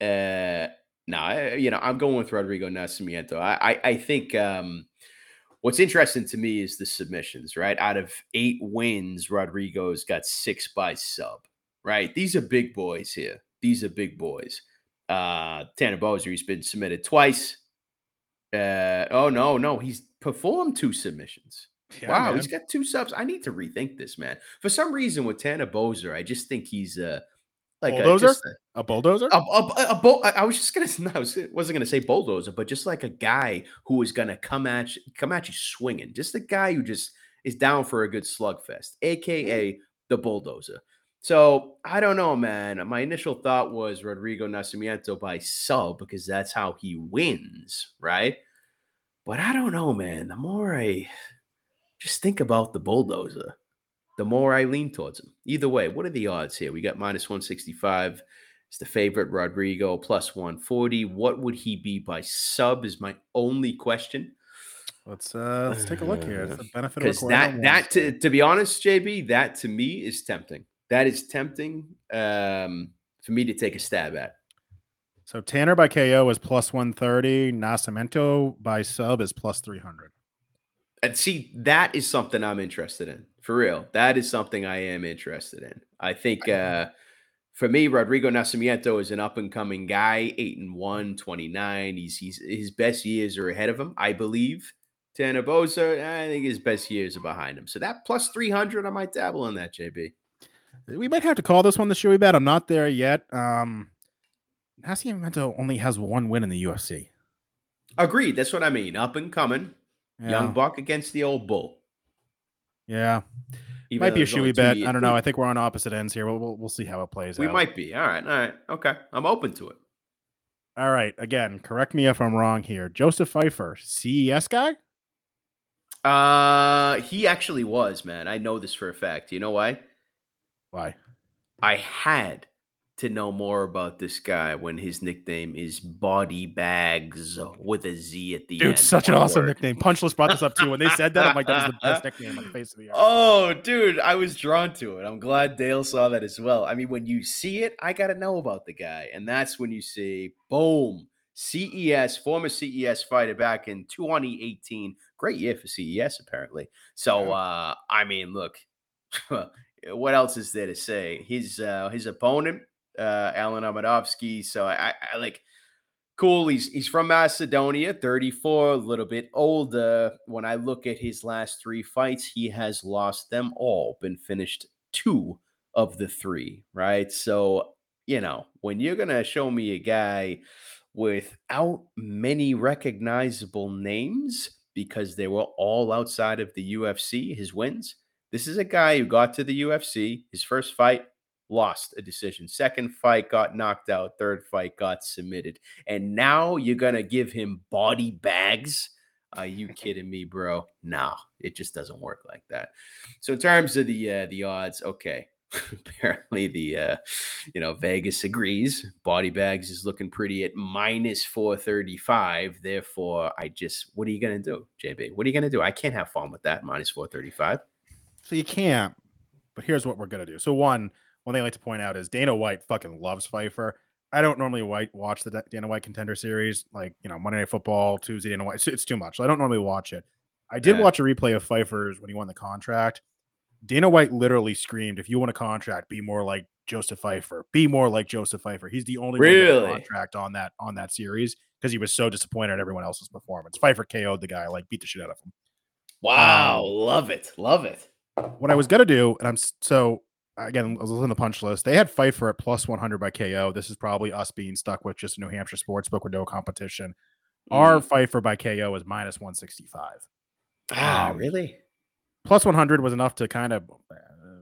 Uh no, you know, I'm going with Rodrigo Nascimento. I, I I think um what's interesting to me is the submissions, right? Out of eight wins, Rodrigo's got six by sub, right? These are big boys here. These are big boys uh Tanner Boser, he's been submitted twice. Uh oh no, no, he's performed two submissions. wow, he's got two subs. I need to rethink this, man. For some reason with Tanner Boser, I just think he's uh like uh, uh, a, Bulldozer? just a, a bulldozer. a, a, a bull- I I was just gonna no, I was, wasn't gonna say bulldozer, but just like a guy who is gonna come at you, come at you swinging. Just a guy who just is down for a good slugfest, aka mm. the bulldozer. So I don't know, man. My initial thought was Rodrigo Nascimento by sub because that's how he wins, right? But I don't know, man. The more I just think about the bulldozer, the more I lean towards him. Either way, what are the odds here? We got minus 165. It's the favorite, Rodrigo, plus 140. What would he be by sub is my only question. Let's uh let's take a look here. It's the benefit of Because that that to, to be honest, JB, that to me is tempting. That is tempting um, for me to take a stab at. So Tanner by KO is plus 130. Nascimento by sub is plus 300. And see, that is something I'm interested in. For real. That is something I am interested in. I think uh for me, Rodrigo Nascimento is an up and coming guy, 8 and 1, 29. He's he's his best years are ahead of him, I believe. Tanner Boser, I think his best years are behind him. So that plus 300, I might dabble in that, JB. We might have to call this one the shoey bet. I'm not there yet. Um Nascimento only has one win in the UFC. Agreed. That's what I mean. Up and coming. Yeah. Young Buck against the old bull. Yeah. Even Might be a shoey bet. I don't know. I think we're on opposite ends here. We'll, we'll, we'll see how it plays out. We out. might be. All right. All right. Okay. I'm open to it. All right. Again, correct me if I'm wrong here. Joseph Pyfer, CES guy? Uh he actually was, man. I know this for a fact. You know why? Why? I had to know more about this guy when his nickname is Body Bags with a Z at the Dude, end. Dude, such an awesome word. nickname. Punchless brought this up too. When they said that, I'm like, that was the best nickname on the face of the earth. Oh, dude, I was drawn to it. I'm glad Dale saw that as well. I mean, when you see it, I got to know about the guy. And that's when you see, boom, CES, former CES fighter back in 2018. Great year for CES, apparently. So, uh, I mean, look, what else is there to say? His uh, his opponent, uh, Alen Amedovski. So I, I, like cool. He's he's from Macedonia, 34, a little bit older. When I look at his last three fights, he has lost them all, been finished two of the three, right? So, you know, when you're gonna show me a guy without many recognizable names because they were all outside of the UFC, his wins. This is a guy who got to the UFC. His first fight lost a decision. Second fight got knocked out. Third fight got submitted. And now you're going to give him body bags? Are you kidding me, bro? No, it just doesn't work like that. So in terms of the uh, the odds, okay. Apparently the uh, you know Vegas agrees. Body bags is looking pretty at minus 435. Therefore, I just what are you gonna do, JB? What are you gonna do? I can't have fun with that minus 435. So you can't. But here's what we're gonna do. So one, one thing I like to point out is Dana White fucking loves Pyfer. I don't normally white watch the Dana White contender series, like you know Monday Night Football, Tuesday Dana White. It's, it's too much. So I don't normally watch it. I did Yeah. watch a replay of Pyfer's when he won the contract. Dana White literally screamed, "If you want a contract, be more like Joseph Pyfer. Be more like Joseph Pyfer." He's the only one Really? contract on that on that series because he was so disappointed at everyone else's performance. Pyfer KO'd the guy, like beat the shit out of him. Wow, Um, love it, love it. what I was gonna do, and I'm so again, I was looking at the punch list. They had Pyfer at plus 100 by KO. This is probably us being stuck with just a New Hampshire sports book with no competition. Our Mm. Pyfer by KO is minus 165. Ah, um, really? Plus 100 was enough to kind of uh,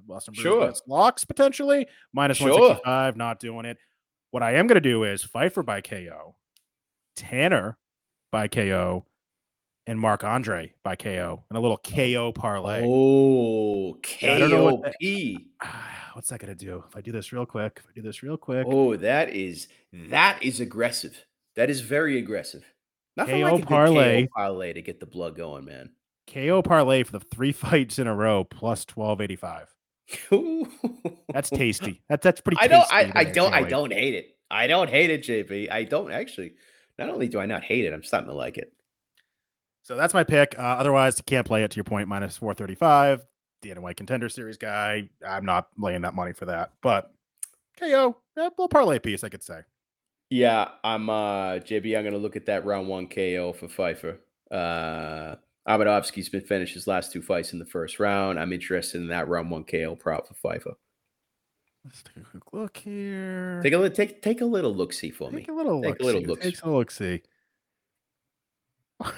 Boston Sure. Locks potentially. Minus Sure. 165, not doing it. What I am gonna do is Pyfer by KO, Tanner by KO, and Marc Andre by KO, and a little KO parlay. Oh, I don't know what KOP. Ah, What's that gonna do? If I do this real quick, if I do this real quick, Oh, that is that is aggressive. That is very aggressive. Nothing KO like a parlay. KO parlay to get the blood going, man. KO parlay for the three fights in a row plus twelve eighty five. That's tasty. That's that's pretty. I don't. I, I don't. I don't hate it. I don't hate it, JP. I don't actually. Not only do I not hate it, I'm starting to like it. So that's my pick. Uh, otherwise, can't play it to your point minus four thirty five. The White contender series guy. I'm not laying that money for that. But KO, yeah, little parlay piece, I could say. Yeah, I'm uh JB. I'm gonna look at that round one KO for Pyfer. Uh Abadovsky's been finished his last two fights in the first round. I'm interested in that round one KO prop for Pyfer. Let's take a quick look here. Take a li- take take a little look see for me. Take a little Take look. a little look-see. Take a look. See.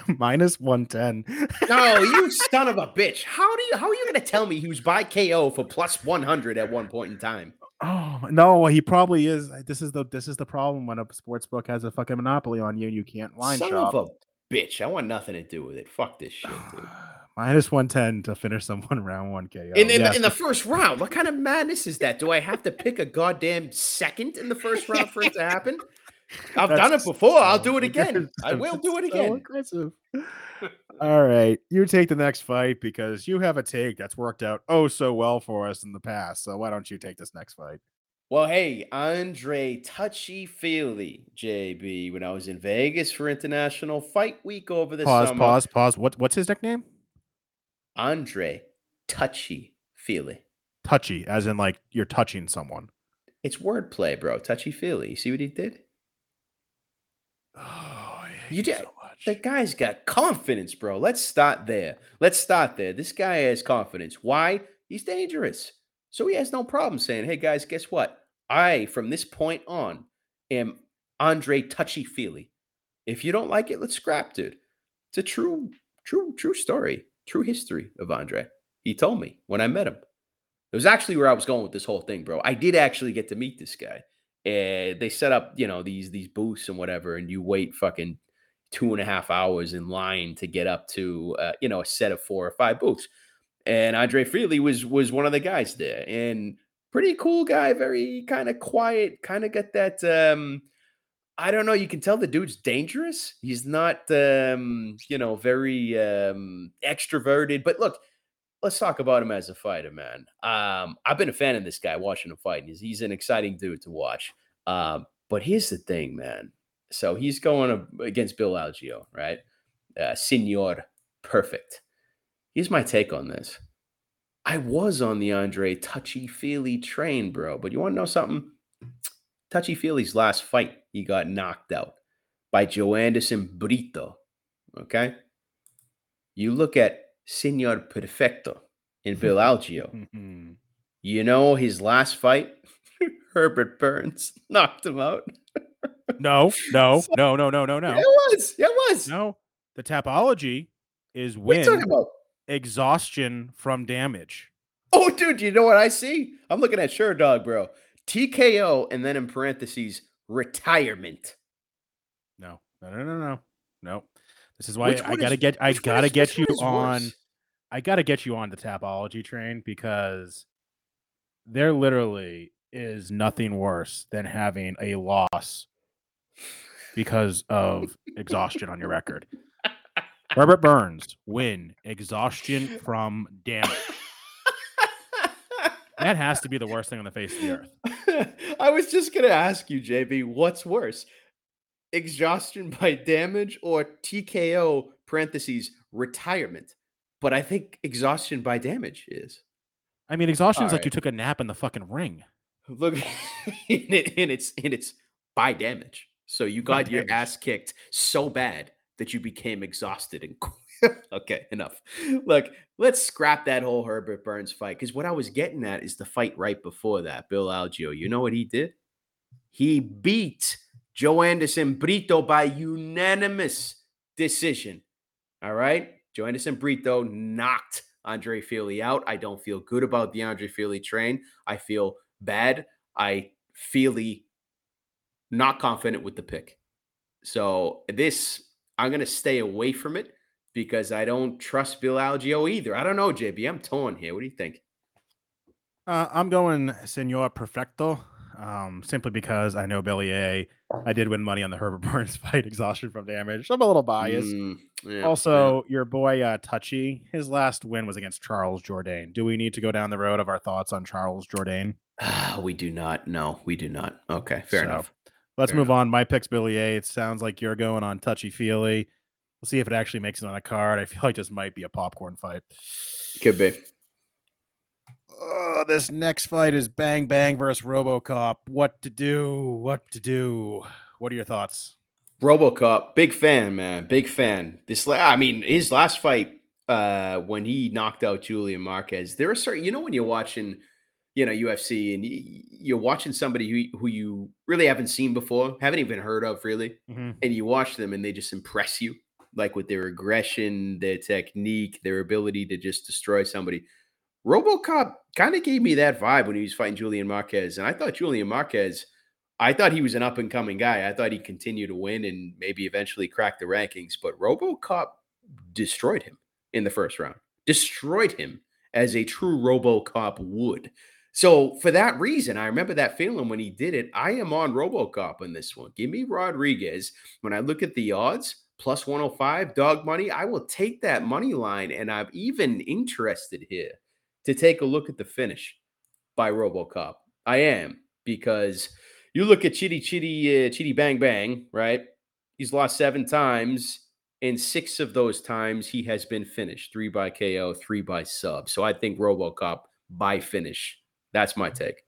minus one ten. No, you son of a bitch. How do you how are you gonna tell me he was by KO for plus 100 at one point in time? Oh no, he probably is. This is the this is the problem when a sports book has a fucking monopoly on you and you can't line son shop. of a bitch. I want nothing to do with it. Fuck this shit, dude. Minus 110 to finish someone round one KO. In, in, Yes, in the first round, what kind of madness is that? Do I have to pick a goddamn second in the first round for it to happen? I've done it That's before. I'll do it again. I will do it So again. aggressive. All right, you take the next fight because you have a take that's worked out oh so well for us in the past. So why don't you take this next fight? Well, hey, Andre Touchy Feely, JB, when I was in Vegas for International Fight Week over the Pause, summer. pause, pause. What what's his nickname? Andre Touchy Feely. Touchy, as in like you're touching someone. It's wordplay, bro. Touchy Feely. You see what he did? Oh, You did- so. The guy's got confidence, bro. Let's start there. Let's start there. This guy has confidence. Why? He's dangerous. So he has no problem saying, hey, guys, guess what? I, from this point on, am Andre Touchy Feely. If you don't like it, let's scrap, dude. It's a true, true, true story, true history of Andre. He told me when I met him. It was actually where I was going with this whole thing, bro. I did actually get to meet this guy. And they set up, you know, these these booths and whatever, and you wait fucking two and a half hours in line to get up to uh, you know a set of four or five booths. And Andre Fili was was one of the guys there, and pretty cool guy, very kind of quiet, kind of got that. um I don't know. You can tell the dude's dangerous. He's not, um, you know, very um, extroverted. But look, let's talk about him as a fighter, man. Um, I've been a fan of this guy watching him fight. He's, he's an exciting dude to watch. Um, but here's the thing, man. So he's going against Bill Algeo, right? Uh, Senor Perfect. Here's my take on this. I was on the Andre Touchy Feely train, bro. But you want to know something? Touchy Feely's last fight, he got knocked out by Joanderson Brito. Okay. You look at Senor Perfecto in Bill Algeo. Mhm. You know his last fight? Herbert Burns knocked him out. No, no, no, no, no, no, no, it was. It was. no. The tapology is What are talking win about? exhaustion from damage. Oh, dude, you know what I see? I'm looking at Sherdog, bro. TKO and then in parentheses, retirement. No, no, no, no, no, no. This is why I one gotta is- get. I gotta is- get you on. worse? I gotta get you on the tapology train because there literally is nothing worse than having a loss because of exhaustion on your record. Robert Burns win exhaustion from damage. That has to be the worst thing on the face of the earth. I was just gonna ask you, JB, what's worse? Exhaustion by damage or TKO parentheses retirement? But I think exhaustion by damage is. I mean, exhaustion is like you took a nap in the fucking ring. Look, and, it, and it's and it's by damage. So you By got your damage. ass kicked so bad that you became exhausted and okay, enough. Look, let's scrap that whole Herbert Burns fight because what I was getting at is the fight right before that. Bill Algeo, you know what he did? He beat Joanderson Brito by unanimous decision. All right, Joanderson Brito knocked Andre Fili out. I don't feel good about the Andre Fili train. I feel bad. I feely not confident with the pick. So this, I'm gonna stay away from it because I don't trust Bill Algeo either. I don't know, JB. I'm torn here. What do you think? Uh, I'm going Senor Perfecto, um, simply because I know A. I did win money on the Herbert Burns fight, exhaustion from damage. I'm a little biased. Mm, yeah, also, your boy uh, Touchy, his last win was against Charles Jourdain. Do we need to go down the road of our thoughts on Charles Jourdain? yeah. we do not. No, we do not. Okay, fair So, enough. Let's Fair move on. My pick's Billy A. It sounds like you're going on Touchy Feely. We'll see if it actually makes it on a card. I feel like this might be a popcorn fight. Could be. Oh, this next fight is Bang Bang versus RoboCop. What to do? What to do? What are your thoughts? RoboCop, big fan, man, big fan. This, la- I mean, his last fight, uh, when he knocked out Julian Marquez, there are certain, you know, when you're watching, you know, UFC and you're watching somebody who who you really haven't seen before, haven't even heard of, really, and you watch them and they just impress you, like with their aggression, their technique, their ability to just destroy somebody. RoboCop kind of gave me that vibe when he was fighting Julian Marquez, and I thought Julian Marquez I thought he was an up and coming guy. I thought he'd continue to win and maybe eventually crack the rankings, but RoboCop destroyed him in the first round. Destroyed him as a true RoboCop would. So for that reason, I remember that feeling when he did it. I am on RoboCop in this one. Give me Rodrigues. When I look at the odds, plus 105 dog money, I will take that money line. And I'm even interested here to take a look at the finish by RoboCop. I am because you look at Chitty Chitty uh, Chitty Bang Bang, right? He's lost seven times. And six of those times, he has been finished three by KO, three by sub. So I think Robocop by finish. That's my take.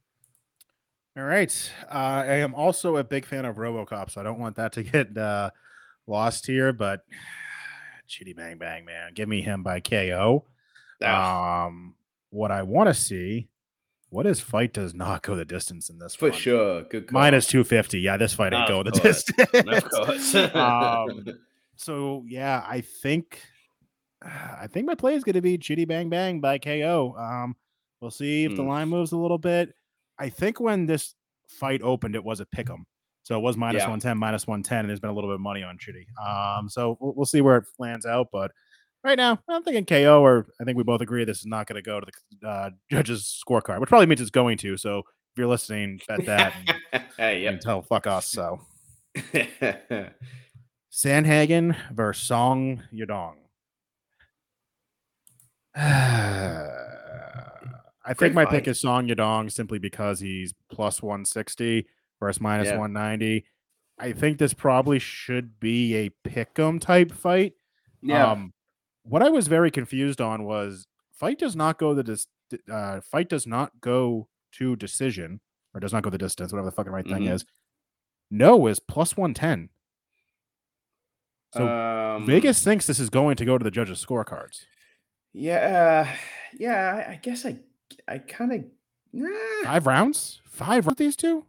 All right. Uh, I am also a big fan of Robocop, so I don't want that to get uh, lost here. But Chidi Bang Bang, man, give me him by KO. Um, what I want to see what is fight does not go the distance in this for one? sure? Good call. minus two fifty. Yeah, this fight ain't go the distance. of course. um, so yeah, I think I think my play is going to be Chidi Bang Bang by KO. Um, we'll see if the hmm. line moves a little bit. I think when this fight opened, it was a pick 'em. So it was minus yeah. 110, minus 110, and there's been a little bit of money on Chidi. Um, so we'll, we'll see where it lands out. But right now, I'm thinking KO, or I think we both agree this is not going to go to the uh, judges' scorecard, which probably means it's going to. So if you're listening, bet that and, hey, yep. and tell fuck us. So Sandhagen versus Song Yadong. I think my pick is Song Yadong simply because he's plus 160 versus minus yeah. 190. I think this probably should be a pick 'em type fight. Yeah. Um, what I was very confused on was fight does not go the dis- uh, fight does not go to decision or does not go the distance, whatever the fucking right mm-hmm. thing is. No is plus one ten. So um, Vegas thinks this is going to go to the judges' scorecards. Yeah, yeah. I, I guess I, I kind of five rounds, five rounds. These two.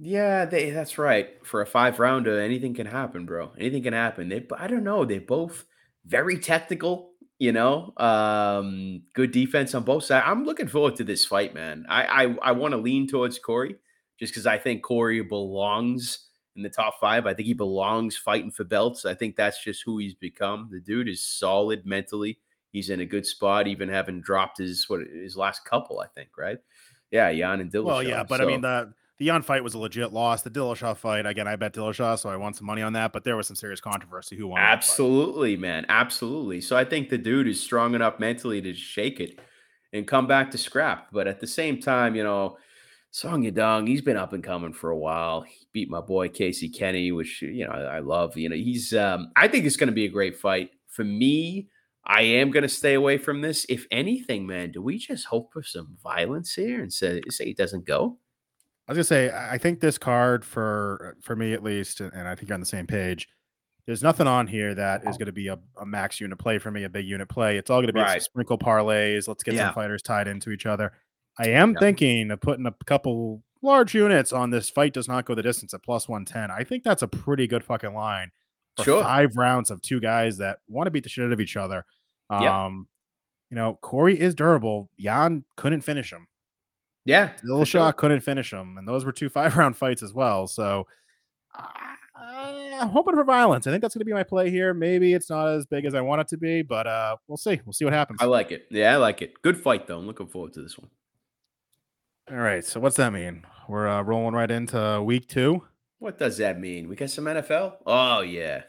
Yeah, they. That's right. For a five rounder, anything can happen, bro. Anything can happen. They. I don't know. They both very technical, you know, um, good defense on both sides. I'm looking forward to this fight, man. I I, I want to lean towards Corey just because I think Corey belongs in the top five. I think he belongs fighting for belts. I think that's just who he's become. The dude is solid mentally. He's in a good spot, even having dropped his what his last couple, I think, right? Yeah, Yan and Dillashaw. Well, yeah, but so, I mean the the Yan fight was a legit loss. The Dillashaw fight, again, I bet Dillashaw, so I won some money on that. But there was some serious controversy. Who won? Absolutely, man, absolutely. So I think the dude is strong enough mentally to shake it and come back to scrap. But at the same time, you know, Song Yadong, he's been up and coming for a while. He beat my boy Casey Kenney, which you know I, I love. You know, he's. um I think it's going to be a great fight for me. I am going to stay away from this. If anything, man, do we just hope for some violence here and say say it doesn't go? I was gonna say, I think this card for for me at least, and I think you're on the same page. There's nothing on here that is going to be a, a, max unit play for me, a big unit play. It's all going to be right. sprinkle parlays. Let's get yeah. some fighters tied into each other. I am yeah. thinking of putting a couple large units on this fight. Does not go the distance at plus one ten. I think that's a pretty good fucking line for sure. five rounds of two guys that want to beat the shit out of each other. Um, yeah. you know, Corey is durable. Yan couldn't finish him. Yeah, Dillashaw sure. couldn't finish him, and those were two five round fights as well. So uh, I'm hoping for violence. I think that's going to be my play here. Maybe it's not as big as I want it to be, but uh, we'll see. We'll see what happens. I like it. Yeah, I like it. Good fight though. I'm looking forward to this one. All right. So what's that mean? We're uh, rolling right into week two. What does that mean? We got some NFL. Oh yeah.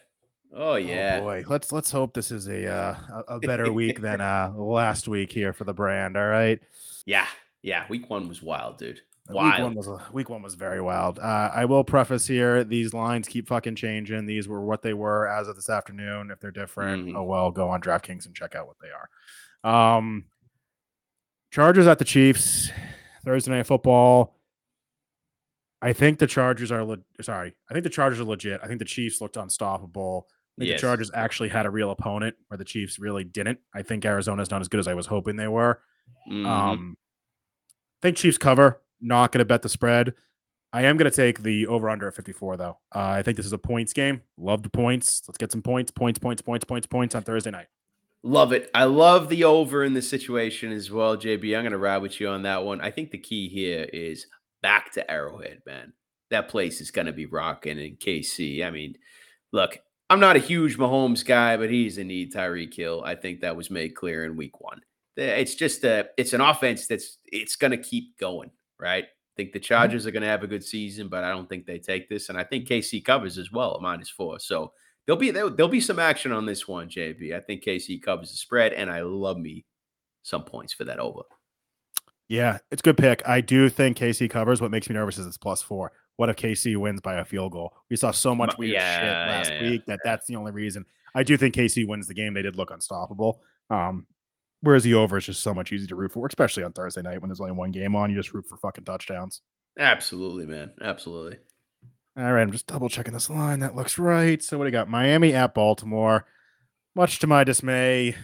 Oh, oh yeah. Oh boy. Let's let's hope this is a uh, a better week than uh, last week here for the brand. All right. Yeah. Yeah, week one was wild, dude. Wild. Week one was week one was very wild. Uh, I will preface here: these lines keep fucking changing. These were what they were as of this afternoon. If they're different, mm-hmm. oh well. Go on DraftKings and check out what they are. Um, Chargers at the Chiefs Thursday night football. I think the Chargers are le- sorry. I think the Chargers are legit. I think the Chiefs looked unstoppable. I think yes. the Chargers actually had a real opponent where the Chiefs really didn't. I think Arizona's not as good as I was hoping they were. Mm-hmm. Um, think Chiefs cover. Not going to bet the spread. I am going to take the over under at 54, though. Uh, I think this is a points game. Love the points. Let's get some points, points, points, points, points, points on Thursday night. Love it. I love the over in this situation as well, JB. I'm going to ride with you on that one. I think the key here is back to Arrowhead, man. that place is going to be rocking in KC. I mean, look, I'm not a huge Mahomes guy, but he's a need Tyreek Hill. I think that was made clear in week one. It's just a, it's an offense that's, it's going to keep going, right? I think the Chargers are going to have a good season, but I don't think they take this. And I think KC covers as well at minus four. So there'll be, there'll, there'll be some action on this one, JB. I think KC covers the spread, and I love me some points for that over. Yeah, it's a good pick. I do think KC covers. What makes me nervous is it's plus four. What if KC wins by a field goal? We saw so much weird yeah, shit last yeah, week that that's the only reason. I do think KC wins the game. They did look unstoppable. Um, whereas the over is just so much easier to root for, especially on Thursday night when there's only one game on. You just root for fucking touchdowns. Absolutely, man. Absolutely. All right, I'm just double checking this line. That looks right. So what do you got? Miami at Baltimore. Much to my dismay,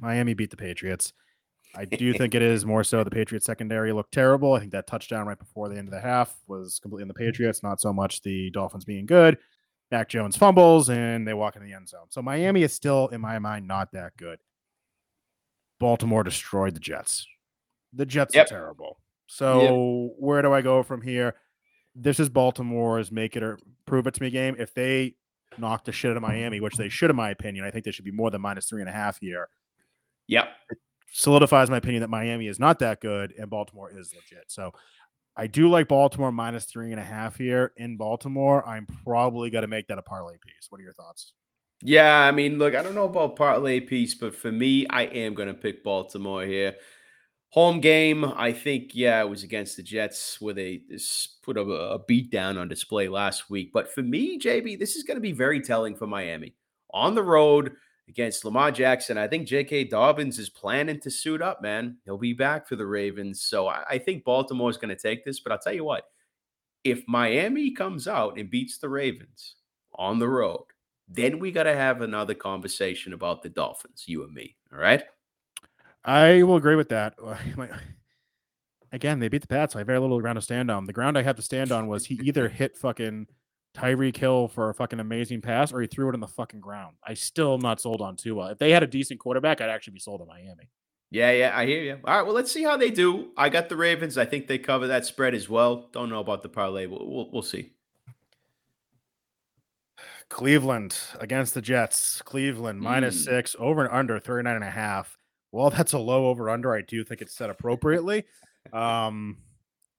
Miami beat the Patriots. I do think it is more so the Patriots secondary looked terrible. I think that touchdown right before the end of the half was completely on the Patriots, not so much the Dolphins being good. Mac Jones fumbles and they walk in the end zone. So Miami is still, in my mind, not that good. Baltimore destroyed the Jets. The Jets yep. are terrible. So yep. where do I go from here? This is Baltimore's make it or prove it to me game. If they knock the shit out of Miami, which they should, in my opinion, I think they should be more than minus three and a half here. Yep solidifies my opinion that Miami is not that good and Baltimore is legit. So I do like Baltimore minus three and a half here in Baltimore. I'm probably going to make that a parlay piece. What are your thoughts? Yeah, I mean, look, I don't know about parlay piece, but for me, I am going to pick Baltimore here. Home game, I think, yeah, it was against the Jets where they put a, a beat down on display last week. But for me, JB, this is going to be very telling for Miami. On the road, against Lamar Jackson. I think J.K. Dobbins is planning to suit up, man. He'll be back for the Ravens. So I, I think Baltimore is going to take this. But I'll tell you what, if Miami comes out and beats the Ravens on the road, then we got to have another conversation about the Dolphins, you and me. All right. I will agree with that. Again, they beat the Pats. So I have very little ground to stand on. The ground I have to stand on was he either hit fucking Tyreek Hill for a fucking amazing pass, or he threw it in the fucking ground. I still am not sold on Tua. If they had a decent quarterback, I'd actually be sold on Miami. Yeah, yeah, I hear you. All right, well, let's see how they do. I got the Ravens. I think they cover that spread as well. Don't know about the parlay. We'll, we'll, we'll see. Cleveland against the Jets. Cleveland minus mm. six, over and under 39 and a half. Well, that's a low over under. I do think it's set appropriately. Um,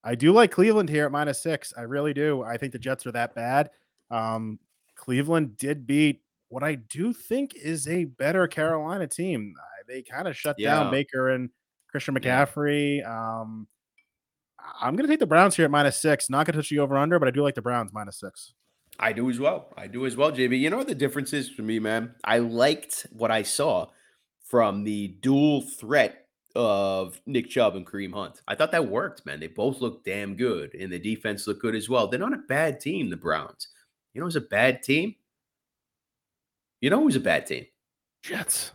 I do like Cleveland here at minus six. I really do. I think the Jets are that bad. Um, Cleveland did beat what I do think is a better Carolina team. They kind of shut yeah. down Baker and Christian McCaffrey. Yeah. Um, I'm going to take the Browns here at minus six. Not going to touch the over under, but I do like the Browns minus six. I do as well. I do as well, JB. You know what the difference is for me, man? I liked what I saw from the dual threat of Nick Chubb and Kareem Hunt. I thought that worked, man. They both look damn good, and the defense looked good as well. They're not a bad team, the Browns. You know who's a bad team? You know who's a bad team? Jets.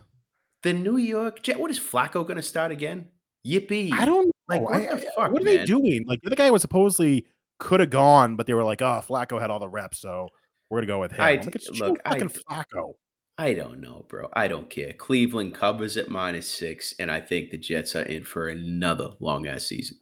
The New York Jets. What is Flacco going to start again? Yippee! I don't like what, I, fuck, what are man? they doing? Like the other guy was supposedly could have gone, but they were like, "Oh, Flacco had all the reps, so we're gonna go with him." I, like, look, I, Flacco. I don't know, bro. I don't care. Cleveland covers at minus six, and I think the Jets are in for another long ass season.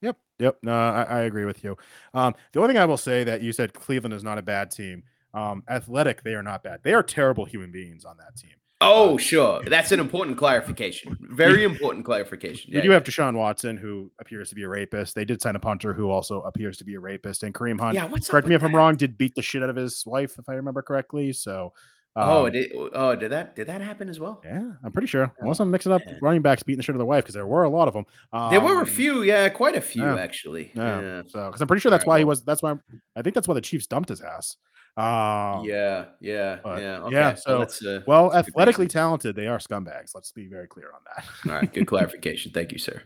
Yep. Yep. No, I, I agree with you. Um, the only thing I will say that you said Cleveland is not a bad team. Um, athletic, they are not bad. They are terrible human beings on that team. Oh, um, sure. That's an important clarification. Very important clarification. Yeah, you do have Deshaun Watson, who appears to be a rapist. They did sign a punter who also appears to be a rapist. And Kareem Hunt, yeah, correct me if I'm wrong, did beat the shit out of his wife, if I remember correctly. So Oh, um, did oh did that did that happen as well? Yeah, I'm pretty sure. Unless I'm mixing up yeah. running backs beating the shit of their wife because there were a lot of them. Um, there were a um, few, yeah, quite a few yeah, actually. Yeah. yeah. So because I'm pretty sure that's why he was. That's why I'm, I think that's why the Chiefs dumped his ass. Um, yeah, yeah, yeah. Okay. Yeah. So, so uh, well, athletically talented, they are scumbags. Let's be very clear on that. All right, good clarification. Thank you, sir.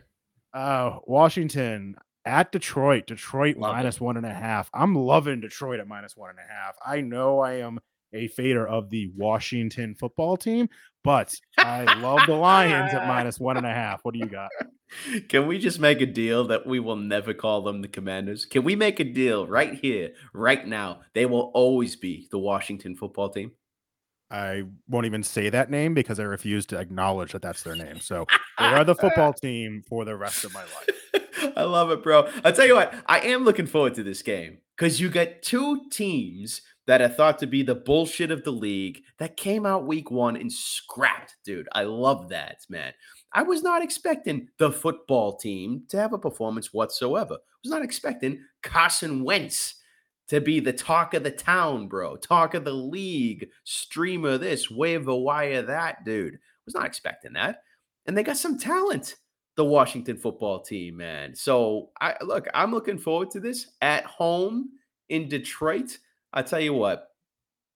Uh, Washington at Detroit. Detroit minus one and a half. I'm loving Detroit at minus one and a half. I know I am a fader of the Washington football team, but I love the Lions at minus one and a half. What do you got? Can we just make a deal that we will never call them the Commanders? Can we make a deal right here, right now? They will always be the Washington football team. I won't even say that name because I refuse to acknowledge that that's their name. So they are the football team for the rest of my life. I love it, bro. I'll tell you what, I am looking forward to this game because you got two teams that are thought to be the bullshit of the league that came out week one and scrapped, dude. I love that, man. I was not expecting the football team to have a performance whatsoever. I was not expecting Carson Wentz to be the talk of the town, bro. Talk of the league, streamer this, wave waiver wire that, dude. I was not expecting that. And they got some talent, the Washington football team, man. So I look, I'm looking forward to this at home in Detroit. I tell you what,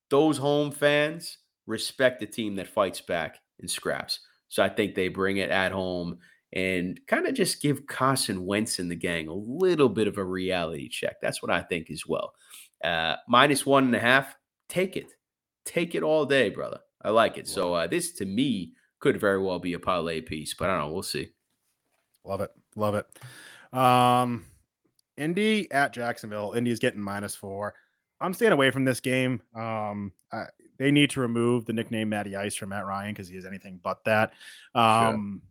those home fans respect the team that fights back and scraps. So I think they bring it at home and kind of just give Carson Wentz and the gang a little bit of a reality check. That's what I think as well. Uh, minus one and a half, take it. Take it all day, brother. I like it. So uh, this to me could very well be a parlay piece, but I don't know. We'll see. Love it. Love it. Um, Indy at Jacksonville. Indy's getting minus four. I'm staying away from this game. Um, I, they need to remove the nickname Matty Ice from Matt Ryan because he is anything but that. Um,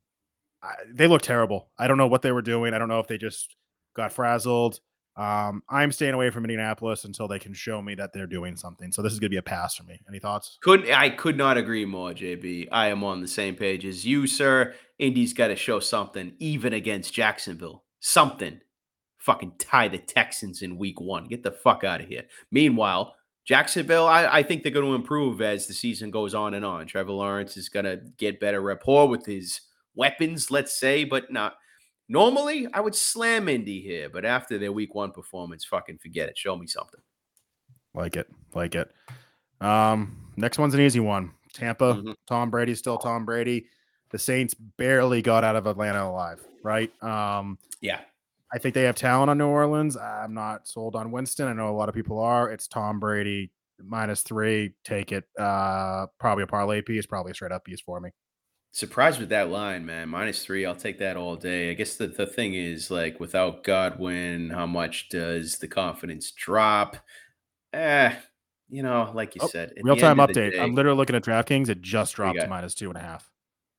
sure. I, they look terrible. I don't know what they were doing. I don't know if they just got frazzled. Um, I'm staying away from Indianapolis until they can show me that they're doing something. So this is going to be a pass for me. Any thoughts? Couldn't I could not agree more, JB. I am on the same page as you, sir. Indy's got to show something, even against Jacksonville. Something. Fucking tie the Texans in week one. Get the fuck out of here. Meanwhile, Jacksonville, I, I think they're going to improve as the season goes on and on. Trevor Lawrence is going to get better rapport with his weapons, let's say, but not normally I would slam Indy here, but after their week one performance, fucking forget it. Show me something. Like it, like it. Um, next one's an easy one. Tampa, mm-hmm. Tom Brady, still Tom Brady. The Saints barely got out of Atlanta alive, right? Um, yeah. I think they have talent on New Orleans. I'm not sold on Winston. I know a lot of people are. It's Tom Brady minus three. Take it. Uh, probably a parlay piece. Probably a straight up piece for me. Surprised with that line, man. Minus three. I'll take that all day. I guess the, the thing is, like, without Godwin, how much does the confidence drop? Eh, you know, like you oh, said, real time update. Day, I'm literally looking at DraftKings. It just dropped to minus two and a half.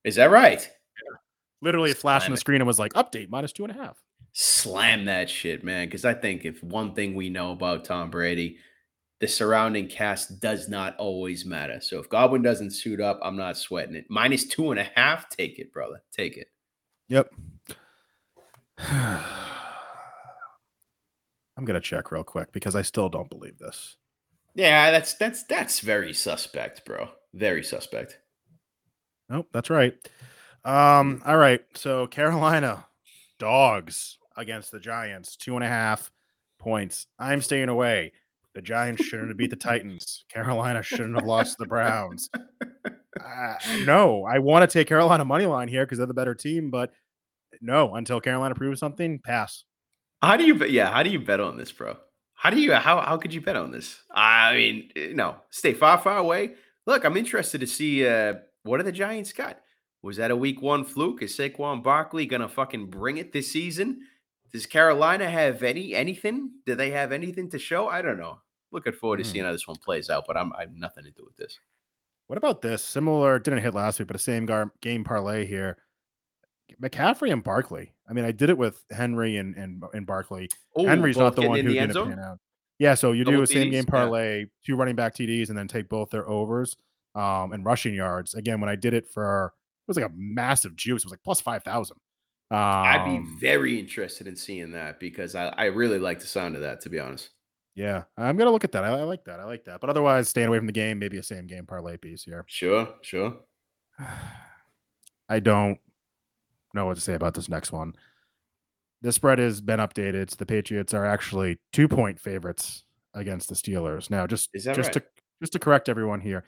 Is that right? Yeah. Literally, it flashed on the screen and was like, update minus two and a half slam that shit, man. Because I think if one thing we know about Tom Brady, the surrounding cast does not always matter. So if Godwin doesn't suit up, I'm not sweating it. Minus two and a half, take it, brother. Take it. Yep. I'm gonna check real quick because I still don't believe this. Yeah, that's that's that's very suspect, bro. Very suspect. Nope, that's right. Um, all right. So Carolina dogs against the Giants, two and a half points. I'm staying away. The Giants shouldn't have beat the Titans. Carolina shouldn't have lost the Browns. Uh, no, I want to take Carolina money line here because they're the better team, but no, until Carolina proves something, pass. How do you bet? Yeah, how do you bet on this, bro? How do you how how could you bet on this? I mean, eh, no, stay far, far away. Look, I'm interested to see uh, what are the Giants got. Was that a week one fluke? Is Saquon Barkley gonna fucking bring it this season? Does Carolina have any anything? Do they have anything to show? I don't know. Looking forward to mm. seeing how this one plays out, but I'm I have nothing to do with this. What about this? Similar, didn't hit last week, but a same gar- game parlay here. McCaffrey and Barkley. I mean, I did it with Henry and and, and Barkley. Ooh, Henry's not the one who didn't pan out. Yeah, so you do a same game parlay, yeah. two running back TDs, and then take both their overs um, and rushing yards. Again, when I did it for it was like a massive juice. It was like plus five thousand. Um, I'd be um very interested in seeing that because I, I really like the sound of that, to be honest. Yeah, I'm gonna look at that. I, I, like that. I like that. But otherwise, staying away from the game. Maybe a same game parlay piece here. Sure, sure. I don't know what to say about this next one. The spread has been updated. The Patriots are actually two point favorites against the Steelers. Now, just just right? to just to correct everyone here,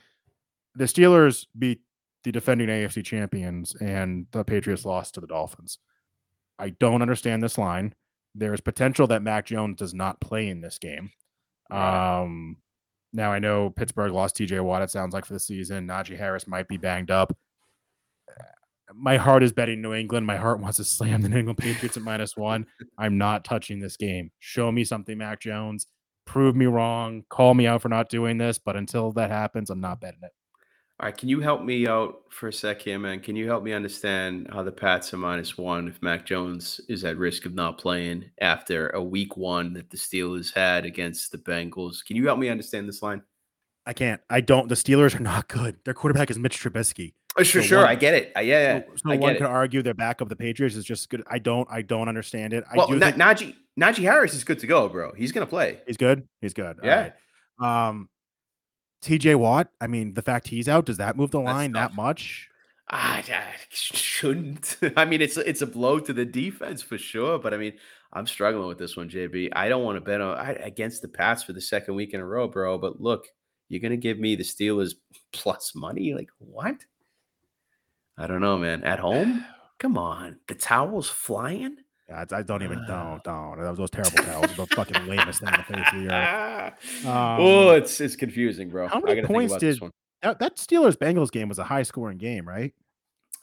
the Steelers beat the defending AFC champions, and the Patriots lost to the Dolphins. I don't understand this line. There is potential that Mac Jones does not play in this game. Um, now I know Pittsburgh lost TJ Watt. It sounds like for the season. Najee Harris might be banged up. My heart is betting New England. My heart wants to slam the New England Patriots at minus one. I'm not touching this game. Show me something, Mac Jones. Prove me wrong. Call me out for not doing this. But until that happens, I'm not betting it. All right, can you help me out for a sec here, man? Can you help me understand how the Pats are minus one if Mac Jones is at risk of not playing after a week one that the Steelers had against the Bengals? Can you help me understand this line? I can't. I don't. The Steelers are not good. Their quarterback is Mitch Trubisky. Oh, sure, So sure. one- I get it. Yeah, yeah. So, so I one could argue their backup, the Patriots, is just good. I don't. I don't understand it. I Well, do Na- think Najee Najee Harris is good to go, bro. He's gonna play. he's good. He's good. Yeah. right. Um, T.J. Watt. I mean, the fact he's out does that move the line that much? Ah, I, I shouldn't. I mean, it's it's a blow to the defense for sure, but I mean, I'm struggling with this one, JB. I don't want to bet on I, against the Pats for the second week in a row, bro. But look, you're gonna give me the Steelers plus money? Like what? I don't know, man. At home? Come on, the towels flying. I, I don't even. Ah. Don't. Don't. Those, those terrible towels. the fucking lamest thing on the face of the earth. oh, Um, it's it's confusing, bro. how I many points think about this did- one. That, that Steelers Bengals game was a high scoring game, right?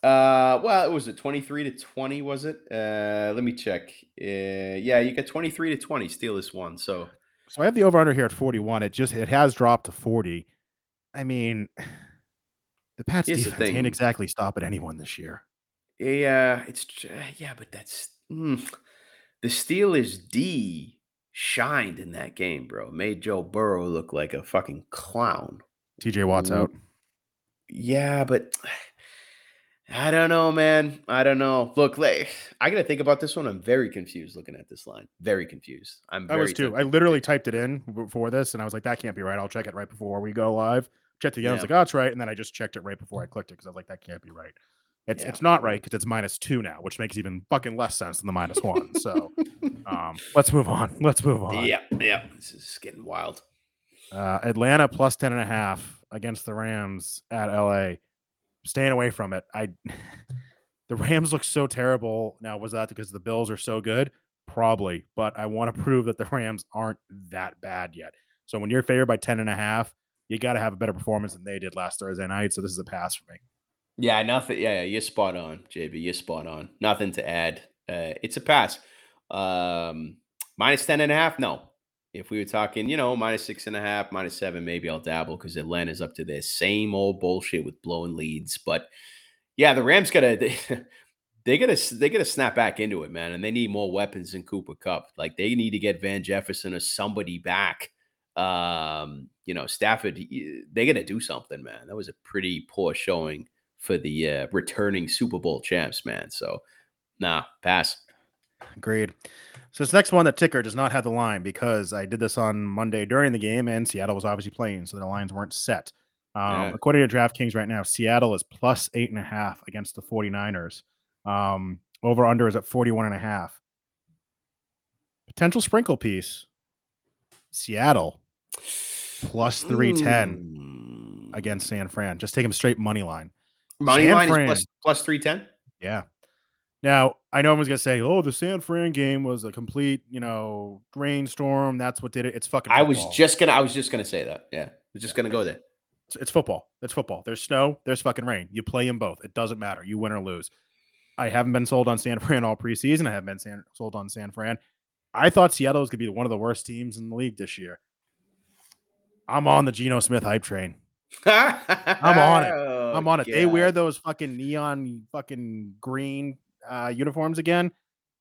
Uh, well, it was it 23 to 20, was it? Uh, let me check. Uh, yeah, you got 23 to 20. Steelers won. So So I have the over under here at 41. It just it has dropped to 40. I mean, the Pats Here's defense thing. can't exactly stop at anyone this year. yeah, it's yeah, but that's mm, the Steelers D shined in that game, bro. Made Joe Burrow look like a fucking clown. TJ Watt's out. Yeah, but I don't know, man. I don't know. Look, like, I got to think about this one. I'm very confused looking at this line. Very confused. I'm I was too. I literally typed it in before this, and I was like, "That can't be right." I'll check it right before we go live. Checked it again. I was like, "Oh, it's right," and then I just checked it right before I clicked it because I was like, "That can't be right." It's Yeah. it's not right because it's minus two now, which makes even fucking less sense than the minus one. So, um, let's move on. Let's move on. Yeah, yeah. This is getting wild. Uh, Atlanta plus 10 and a half against the Rams at LA. Staying away from it. I the Rams look so terrible. Now, was that because the Bills are so good? Probably, but I want to prove that the Rams aren't that bad yet. So when you're favored by 10 and a half, you got to have a better performance than they did last Thursday night. So this is a pass for me. Yeah, nothing. Yeah, yeah, you're spot on, JB. You're spot on. Nothing to add. Uh, it's a pass. Um, minus 10 and a half? No. If we were talking, you know, minus six and a half, minus seven, maybe I'll dabble because Atlanta's up to their same old bullshit with blowing leads. But yeah, the Rams gotta they, they gotta they gotta snap back into it, man. And they need more weapons than Cooper Kupp. Like they need to get Van Jefferson or somebody back. Um, you know, Stafford, they gotta do something, man. That was a pretty poor showing for the uh, returning Super Bowl champs, man. So, nah, pass. Agreed. So this next one, the ticker does not have the line because I did this on Monday during the game, and Seattle was obviously playing, so the lines weren't set. Um, Yeah. According to DraftKings right now, Seattle is plus eight and a half against the 49ers. Um, over under is at 41 and a half. Potential sprinkle piece. Seattle plus 310 Mm. against San Fran. Just take them straight money line. Money San line Fran. is plus plus three ten. Yeah. Now I know everyone's gonna say, "Oh, the San Fran game was a complete, you know, rainstorm. That's what did it." It's fucking. I was just gonna. I was just gonna say that. Yeah, I was just gonna go there. It's, it's football. It's football. There's snow. There's fucking rain. You play them both. It doesn't matter. You win or lose. I haven't been sold on San Fran all preseason. I haven't been san- sold on San Fran. I thought Seattle was gonna be one of the worst teams in the league this year. I'm on the Geno Smith hype train. I'm on it. I'm on it. They wear those fucking neon fucking green uh, uniforms again.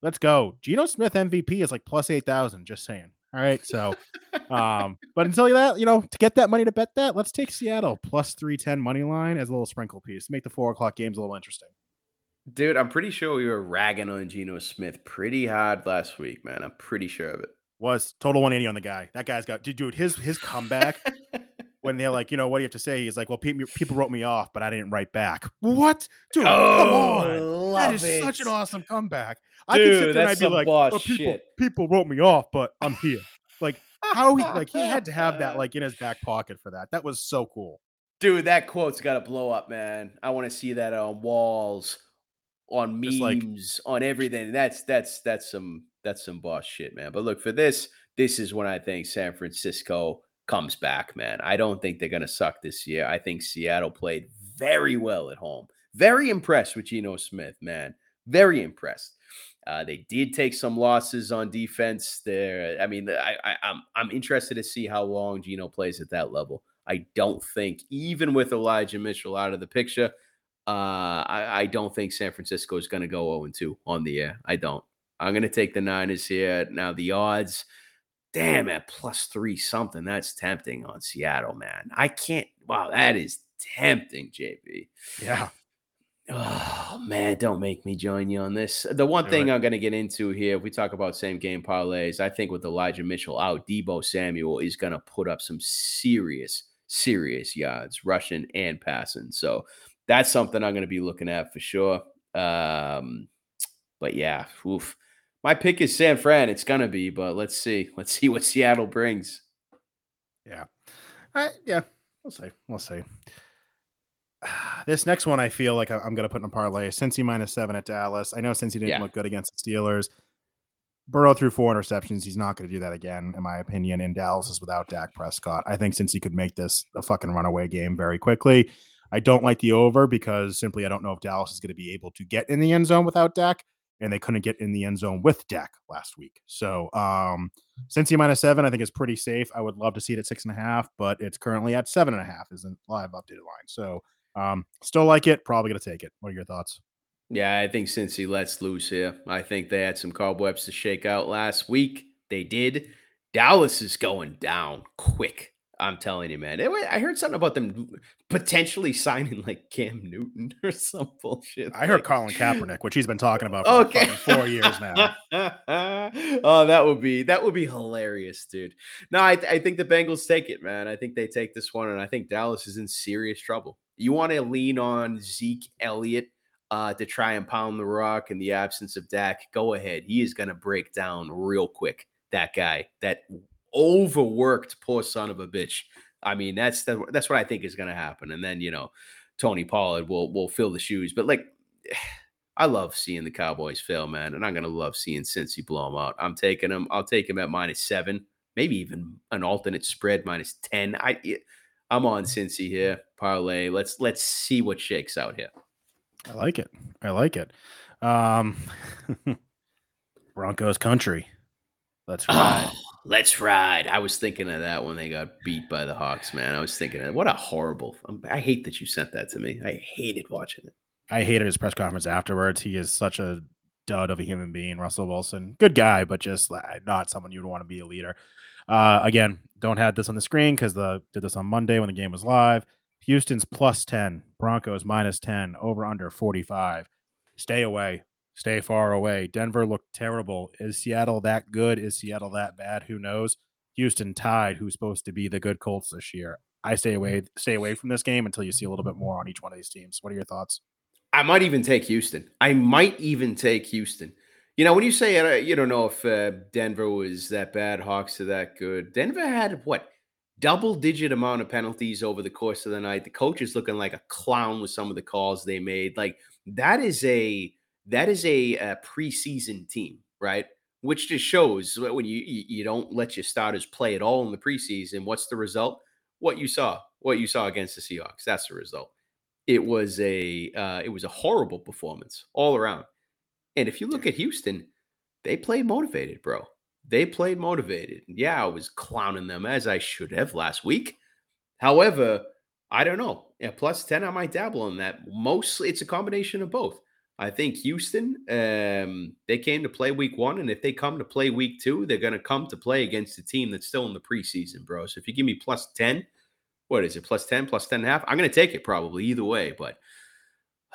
Let's go. Geno Smith MVP is like plus eight thousand. Just saying. All right. So, um, but until you that, you know, to get that money to bet that, let's take Seattle plus three ten money line as a little sprinkle piece to make the four o'clock games a little interesting. Dude, I'm pretty sure we were ragging on Geno Smith pretty hard last week, man. I'm pretty sure of it. Was total one eighty on the guy. That guy's got dude. His his comeback when they're like, you know, what do you have to say? He's like, well, people people wrote me off, but I didn't write back. What, dude? come oh, on. That Oh, love is such an awesome comeback. I could sit Dude, there and that's I'd be like, boss "Oh, people, shit." people wrote me off, but I'm here. Like how he like he had to have that like in his back pocket for that. That was so cool. Dude, that quote's got to blow up, man. I want to see that on walls, on Just like- memes, on everything. That's that's that's some that's some boss shit, man. But look, for this, this is when I think San Francisco comes back, man. I don't think they're gonna suck this year. I think Seattle played very well at home. Very impressed with Geno Smith, man. Very impressed. Uh, they did take some losses on defense there. I mean, I, I, I'm I'm interested to see how long Geno plays at that level. I don't think, even with Elijah Mitchell out of the picture, uh, I, I don't think San Francisco is going to go 0 2 on the year. I don't. I'm going to take the Niners here. Now, the odds, damn, at plus three something, that's tempting on Seattle, man. I can't, wow, that is tempting, JB. Yeah. Oh man, don't make me join you on this. The one thing it. I'm going to get into here, if we talk about same game parlays, I think with Elijah Mitchell out, Deebo Samuel is going to put up some serious, serious yards, rushing and passing. So that's something I'm going to be looking at for sure. Um, but yeah, oof. My pick is San Fran. It's to be, but let's see. Let's see what Seattle brings. Yeah. I, yeah. We'll see. We'll see. This next one, I feel like I'm going to put in a parlay. Cincy minus seven at Dallas. I know Cincy didn't Yeah. look good against the Steelers. Burrow threw four interceptions. He's not going to do that again, in my opinion. And Dallas is without Dak Prescott. I think Cincy could make this a fucking runaway game very quickly. I don't like the over because simply I don't know if Dallas is going to be able to get in the end zone without Dak, and they couldn't get in the end zone with Dak last week. So, um, Cincy minus seven, I think is pretty safe. I would love to see it at six and a half, but it's currently at seven and a half, is a live updated line. So, um, still like it. Probably to take it. What are your thoughts? Yeah, I think Cincy lets loose here. I think they had some cobwebs to shake out last week. They did. Dallas is going down quick. I'm telling you, man. I heard something about them potentially signing like Cam Newton or some bullshit. I heard Colin Kaepernick, which he's been talking about for Okay, four years now. oh, that would be that would be hilarious, dude. No, I, I think the Bengals take it, man. I think they take this one, and I think Dallas is in serious trouble. You want to lean on Zeke Elliott uh, to try and pound the rock in the absence of Dak? Go ahead. He is going to break down real quick. That guy, that overworked poor son of a bitch. I mean, that's the, that's what I think is going to happen. And then you know, Tony Pollard will will fill the shoes. But like, I love seeing the Cowboys fail, man, and I'm gonna love seeing Cincy blow them out. I'm taking them. I'll take him at minus seven, maybe even an alternate spread minus ten. I I'm on Cincy here parlay. Let's let's see what shakes out here. I like it. I like it. Um, Broncos country. Let's ride. Oh, let's ride. I was thinking of that when they got beat by the Hawks, man. I was thinking, of, what a horrible. um, I hate that you sent that to me. I hated watching it. I hated his press conference afterwards. He is such a dud of a human being. Russell Wilson, good guy, but just uh, not someone you'd want to be a leader. Uh, again, don't have this on the screen because the did this on Monday when the game was live. Houston's plus ten, Broncos minus ten, over under forty five. Stay away, stay far away. Denver looked terrible. Is Seattle that good? Is Seattle that bad? Who knows? Houston tied, who's supposed to be the good Colts this year. I stay away, stay away from this game until you see a little bit more on each one of these teams. What are your thoughts? I might even take Houston. I might even take Houston. You know, when you say you don't know if uh, Denver was that bad, Hawks are that good. Denver had what double digit amount of penalties over the course of the night. The coach is looking like a clown with some of the calls they made. Like that is a that is a, a preseason team, right? Which just shows when you you don't let your starters play at all in the preseason. What's the result? What you saw, what you saw against the Seahawks. That's the result it was a uh, it was a horrible performance all around. And if you look at Houston, they played motivated, bro. They played motivated. Yeah, I was clowning them as I should have last week. However, I don't know. Yeah, plus 10, I might dabble in that. Mostly it's a combination of both. I think Houston, um, they came to play week one, and if they come to play week two, they're going to come to play against a team that's still in the preseason, bro. So if you give me plus 10, what is it, plus 10, plus 10 and a half? I'm going to take it probably either way. But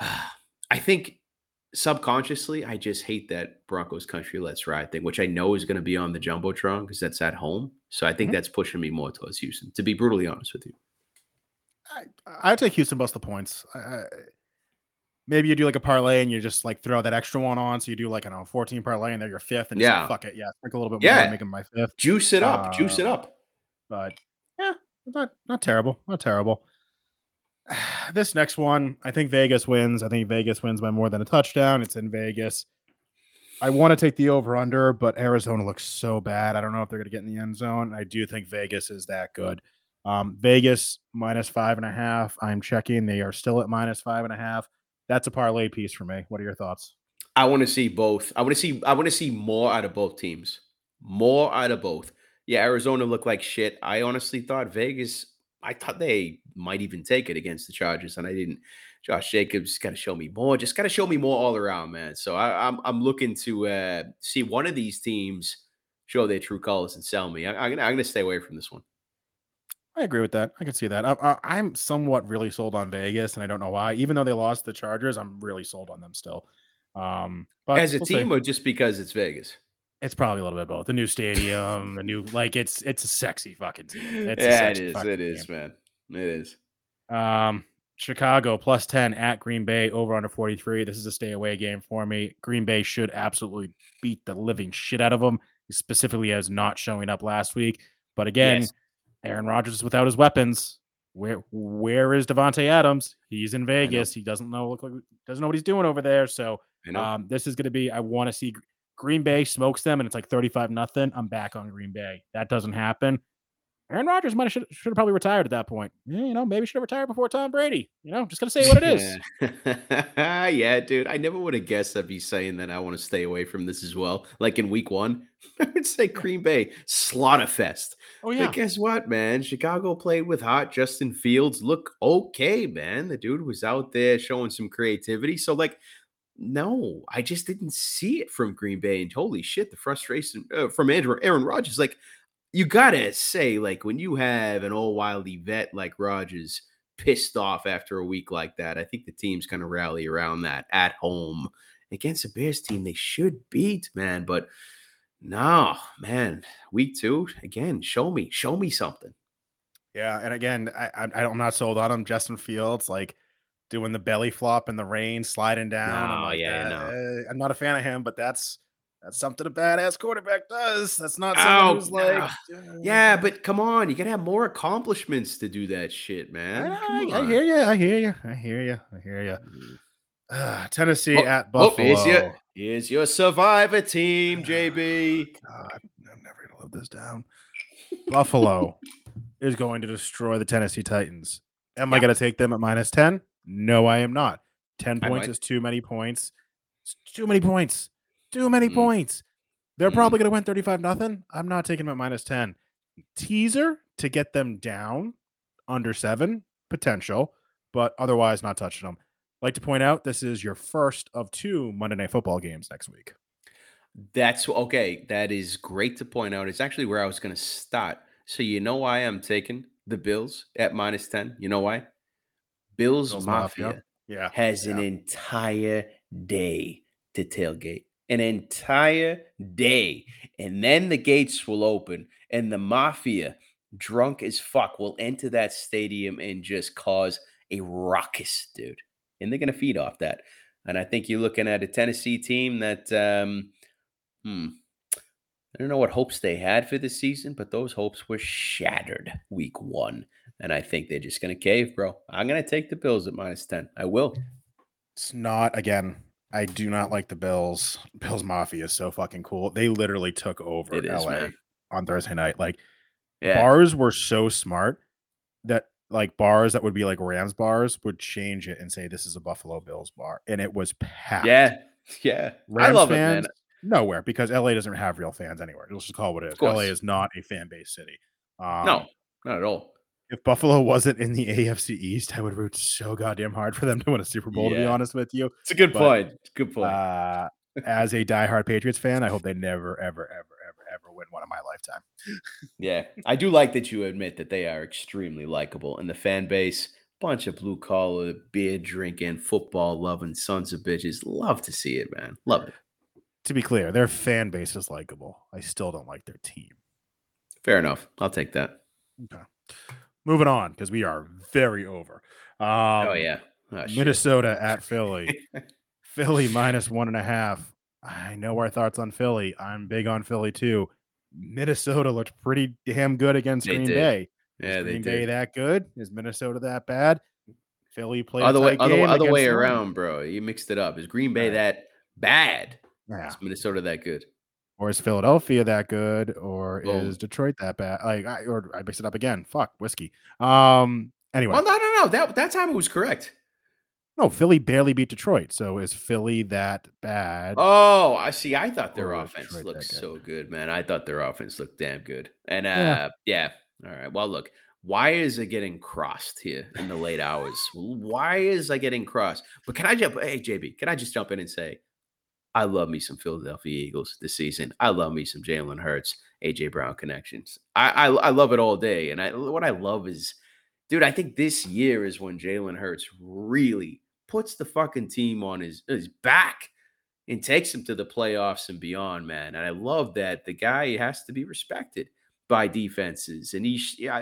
I think subconsciously, I just hate that Broncos country let's ride thing, which I know is going to be on the Jumbotron because that's at home. So I think Mhm. that's pushing me more towards Houston, to be brutally honest with you. I, I'd take Houston plus the points. I, I, maybe you do like a parlay and you just like throw that extra one on. So you do like, I don't know, 14 parlay and they're your fifth. And Yeah. yeah. fuck it. Yeah. drink a little bit Yeah. more, make them my fifth. Juice it up, juice it Uh, up. But yeah, not, not terrible. Not terrible. This next one, I think Vegas wins. I think Vegas wins by more than a touchdown. It's in Vegas. I want to take the over under, but Arizona looks so bad. I don't know if they're going to get in the end zone. I do think Vegas is that good. Um, Vegas minus five and a half. I'm checking. They are still at minus five and a half. That's a parlay piece for me. What are your thoughts? I want to see both. I want to see I want to see more out of both teams. More out of both. Yeah, Arizona looked like shit. I honestly thought Vegas I thought they might even take it against the Chargers, and I didn't. Josh Jacobs got to show me more. Just got to show me more all around, man. So I, am I'm, I'm looking to uh, see one of these teams show their true colors and sell me. I, I'm gonna I'm gonna stay away from this one. I agree with that. I can see that. I, am somewhat really sold on Vegas, and I don't know why. Even though they lost the Chargers, I'm really sold on them still. Um, but as a we'll team, see. or just because it's Vegas? It's probably a little bit both. The new stadium, the new like it's it's a sexy fucking team. It's yeah, it is. It is, game. man. It is. Um, Chicago plus 10 at Green Bay over under 43. This is a stay away game for me. Green Bay should absolutely beat the living shit out of them, specifically as not showing up last week. But again, yes. Aaron Rodgers is without his weapons. Where where is Davante Adams? He's in Vegas. He doesn't know look like doesn't know what he's doing over there. So um, this is going to be. I want to see Green Bay smokes them, and it's like thirty five nothing. I'm back on Green Bay. That doesn't happen. Aaron Rodgers might have should, should have probably retired at that point. Yeah, you know, maybe should have retired before Tom Brady. You know, just gonna say what it is. yeah, dude. I never would have guessed I'd be saying that I want to stay away from this as well. Like in week one, I would say Green Bay slaughter fest. Oh yeah. But guess what, man? Chicago played with hot Justin Fields. Look okay, man. The dude was out there showing some creativity. So like. No, I just didn't see it from Green Bay, and holy shit, the frustration uh, from Andrew Aaron Rodgers. Like, you gotta say, like, when you have an old wily vet like Rodgers pissed off after a week like that, I think the team's gonna rally around that at home against a Bears team they should beat, man. But no, man, week two again. Show me, show me something. Yeah, and again, I, I I'm not sold on him. Justin Fields, like doing the belly flop in the rain, sliding down. Oh like, yeah, no. Uh, I'm not a fan of him, but that's that's something a badass quarterback does. That's not someone oh, who's like, uh, yeah, but come on, you gotta have more accomplishments to do that shit, man. I, I, hear you. I hear you. I hear you. I hear you. Uh, Tennessee oh, at Buffalo. Oh, here's, your, here's your survivor team, JB. God, I'm never gonna live this down. Buffalo is going to destroy the Tennessee Titans. Am yeah. I to take them at minus 10? No, I am not. 10 points is too many points. It's too many points. Too many mm. points. They're mm. probably going to win 35 nothing. I'm not taking them at minus 10. Teaser to get them down under seven potential, but otherwise not touching them. Like to point out, this is your first of two Monday Night Football games next week. That's okay. That is great to point out. It's actually where I was going to start. So you know why I'm taking the Bills at minus 10? You know why? Bills, Bills Mafia, Mafia, Yeah. has yeah. an entire day to tailgate an entire day. And then the gates will open and the mafia, drunk as fuck, will enter that stadium and just cause a ruckus, dude. And they're going to feed off that. And I think you're looking at a Tennessee team that, um, hmm, I don't know what hopes they had for this season, but those hopes were shattered week one. And I think they're just going to cave, bro. I'm going to take the Bills at minus 10. I will. It's not, again, I do not like the Bills. Bills Mafia is so fucking cool. They literally took over LA on Thursday night. Like yeah. bars were so smart that like bars that would be like Rams bars would change it and say this is a Buffalo Bills bar, and it was packed. Yeah, yeah. Rams I love fans, it. Nowhere because LA doesn't have real fans anywhere. Let's just call it what it is. LA is not a fan based city. Um, no, not at all if Buffalo wasn't in the AFC East, I would root so goddamn hard for them to win a Super Bowl. Yeah. To be honest with you, it's a good but, point. Good point. Uh, as a diehard Patriots fan, I hope they never, ever, ever, ever, ever win one in my lifetime. yeah, I do like that you admit that they are extremely likable, and the fan base, bunch of blue collar, beer drinking, football loving sons of bitches. Love to see it, man. Love it. To be clear, their fan base is likable. I still don't like their team. Fair enough. I'll take that. Okay moving on because we are very over. Oh, um, oh yeah, oh, Minnesota at Philly. Philly minus one and a half. I know our thoughts on Philly. I'm big on Philly too. Minnesota looked pretty damn good against they Green did. Bay. Yeah, Is Green Bay that good? Is Minnesota that bad? Philly played other way, other, other way around, bro. You mixed it up. Is Green Bay that bad? Yeah. Is Minnesota that good? Or is Philadelphia that good? Or is Detroit that bad? Like, I, or I mixed it up again. Fuck whiskey. Um. Anyway. Well, no, no, no. That that time it was correct. No, Philly barely beat Detroit. So is Philly that bad? Oh, I see. I thought their offense Detroit looked so good, man. I thought their offense looked damn good. And uh, yeah. yeah. All right. Well, look, why is are getting crossed here in the late hours. Why is I getting crossed. But can I jump? Hey, JB, can I just jump in and say, I love me some Philadelphia Eagles this season. I love me some Jalen Hurts, AJ Brown connections. I, I, I love it all day. And I what I love is, dude, I think this year is when Jalen Hurts really puts the fucking team on his, his back and takes him to the playoffs and beyond, man. And I love that the guy has to be respected by defenses. And he,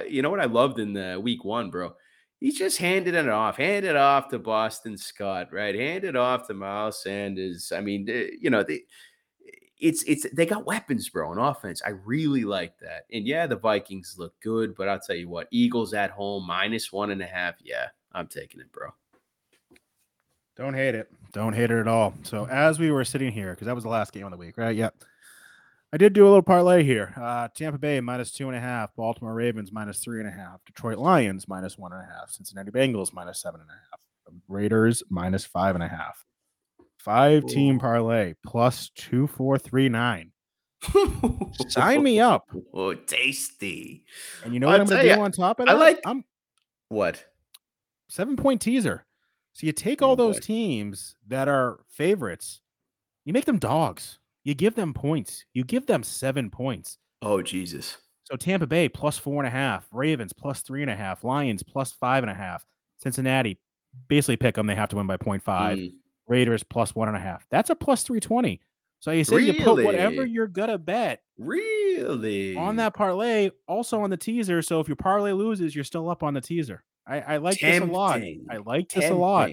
you know what I loved in the week one, bro? He just handed it off, handed off to Boston Scott, right? Handed off to Miles Sanders. I mean, eh, you know, they, it's it's they got weapons, bro, on offense. I really like that. And yeah, the Vikings look good, but I'll tell you what, Eagles at home minus one and a half. Yeah, I'm taking it, bro. Don't hate it. Don't hate it at all. So as we were sitting here, because that was the last game of the week, right? Yep. I did do a little parlay here. Uh, Tampa Bay minus two and a half, Baltimore Ravens minus three and a half, Detroit Lions minus one and a half, Cincinnati Bengals minus seven and a half, Raiders minus five and a half. Five team parlay plus two, four, three, nine. Sign me up. Oh, tasty. And you know what I'm going to do on top of that? I like I'm what? Seven point teaser. So you take all oh, those teams that are favorites, you make them dogs. You give them points. You give them seven points. Oh, Jesus. So Tampa Bay plus four and a half, Ravens plus three and a half, Lions plus five and a half, Cincinnati basically pick them. They have to win by 0.5. Mm. Raiders plus one and a half. That's a plus 320. So you say really? you put whatever you're gonna bet. Really? On that parlay, also on the teaser. So if your parlay loses, you're still up on the teaser. I, I like Tempting. this a lot. I like this Tempting. a lot.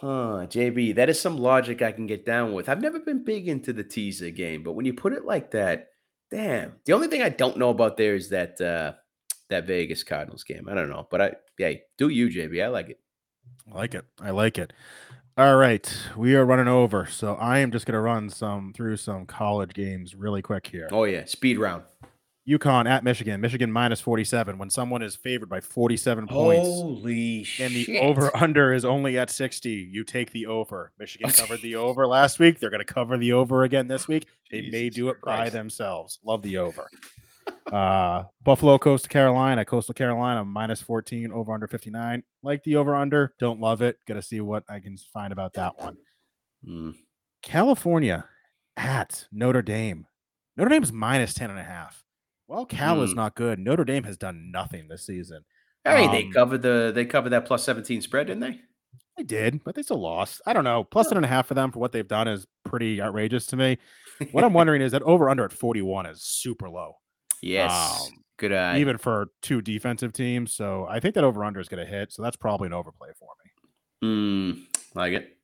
Huh, JB, that is some logic I can get down with. I've never been big into the teaser game, but when you put it like that, damn. The only thing I don't know about there is that uh that Vegas Cardinals game. I don't know, but I yeah, do you, JB? I like it. I like it. I like it. All right, we are running over, so I am just going to run some through some college games really quick here. Oh yeah, speed round. UConn at Michigan. Michigan minus 47. When someone is favored by 47 points Holy and the over under is only at 60, you take the over. Michigan covered the over last week. They're going to cover the over again this week. They Jesus may do it Christ. by themselves. Love the over. uh Buffalo, Coastal Carolina, Coastal Carolina minus 14, over under 59. Like the over under, don't love it. Got to see what I can find about that one. Mm. California at Notre Dame. Notre Dame's minus 10 and a half. Well, Cal mm. is not good. Notre Dame has done nothing this season. Hey, um, they covered the they covered that plus 17 spread, didn't they? They did, but they still lost. I don't know. Plus ten and a half for them for what they've done is pretty outrageous to me. What I'm wondering is that over under at 41 is super low. Yes. Um, Good eye. Even for two defensive teams. So I think that over under is going to hit. So that's probably an overplay for me. Mm, like it.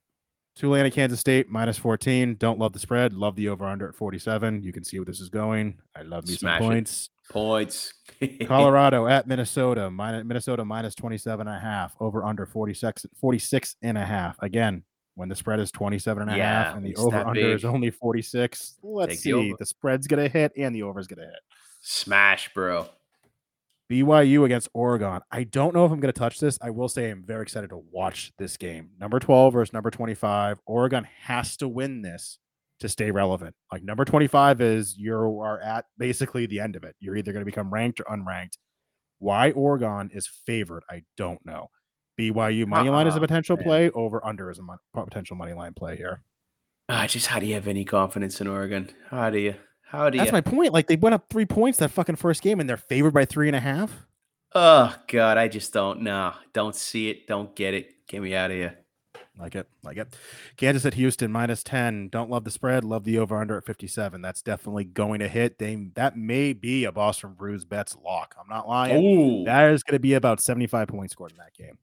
Tulane Kansas State minus 14. Don't love the spread. Love the over under at 47. You can see where this is going. I love these points. It. Points. Colorado at Minnesota. Minus, Minnesota minus 27 and a half. Over under 46, 46 and a half. Again, when the spread is 27 and a yeah, half and the over under is only 46, let's Take see. The, the spread's going to hit and the over is going to hit. Smash, bro. BYU against Oregon. I don't know if I'm going to touch this. I will say I'm very excited to watch this game. Number 12 versus number 25. Oregon has to win this to stay relevant. Like number 25 is you are at basically the end of it. You're either going to become ranked or unranked. Why Oregon is favored, I don't know. BYU money line uh-uh, is a uh-uh, potential man. play. Over under is a mon- potential money line play here. Uh, just how do you have any confidence in Oregon? How do you? How do That's you? my point. Like they went up three points that fucking first game, and they're favored by three and a half. Oh God, I just don't know. Don't see it. Don't get it. Get me out of here. Like it, like it. Kansas at Houston minus ten. Don't love the spread. Love the over under at fifty seven. That's definitely going to hit. They that may be a Boston Brews bets lock. I'm not lying. Ooh. That is going to be about seventy five points scored in that game.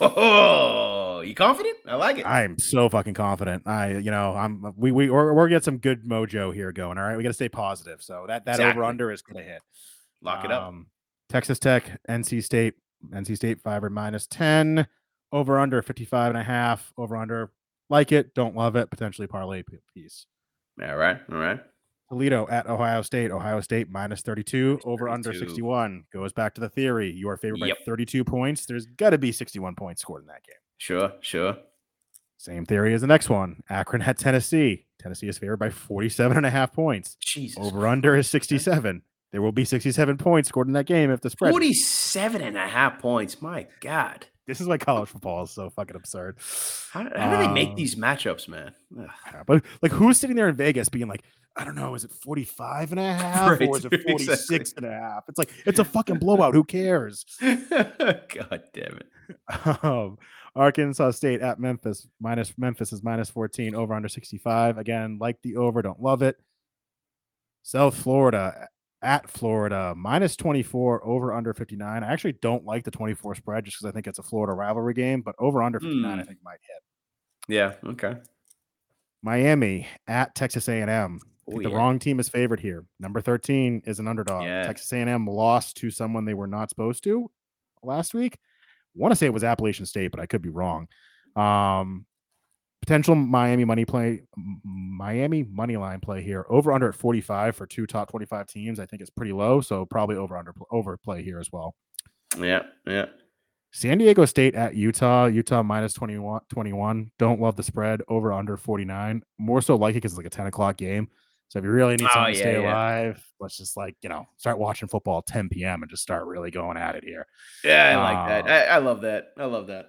Oh, you confident? I like it. I'm so fucking confident. I, you know, I'm we we we're, we're get some good mojo here going. All right, we got to stay positive. So that that exactly. over under is going to hit. Lock it up. Um, Texas Tech, NC State, NC State five or minus ten. Over under 55 and a half. Over under like it, don't love it. Potentially parlay piece. All right, all right. Toledo at Ohio State. Ohio State minus 32, over 32. under 61. Goes back to the theory. You are favored yep. by 32 points. There's got to be 61 points scored in that game. Sure, sure. Same theory as the next one. Akron at Tennessee. Tennessee is favored by 47 and a half points. Jesus. Over under is 67. there will be 67 points scored in that game if the spread. 47 and a half points. My God. This is why college football is so fucking absurd. How, how do they make Um, these matchups, man? Ugh. But like, who's sitting there in Vegas being like, I don't know, is it 45 and a half Right, or is it exactly. 46 and a half? It's like, it's a fucking blowout. Who cares? God damn it. Um, Arkansas State at Memphis minus Memphis is minus 14 over under 65. Again, like the over, don't love it. South Florida at Florida minus 24 over under 59. I actually don't like the 24 spread just because I think it's a Florida rivalry game, but over under 59 I Hmm. think might hit. Yeah. Okay. Miami at Texas A&M. I Oh, the yeah. wrong team is favored here. Number 13 is an underdog. Yeah. Texas A&M lost to someone they were not supposed to last week. want to say it was Appalachian State, but I could be wrong. Um, potential Miami money play, Miami money line play here. Over under at 45 for two top 25 teams. I think it's pretty low, so probably over under over play here as well. Yeah. Yeah. San Diego State at Utah. Utah minus 21. 21. Don't love the spread. Over under 49. More so like it because it's like a 10 o'clock game. So if you really need Oh, something to stay yeah. alive, let's just like, you know, start watching football at 10 p.m. and just start really going at it here. Yeah. I like that. Uh, I, I love that. I love that.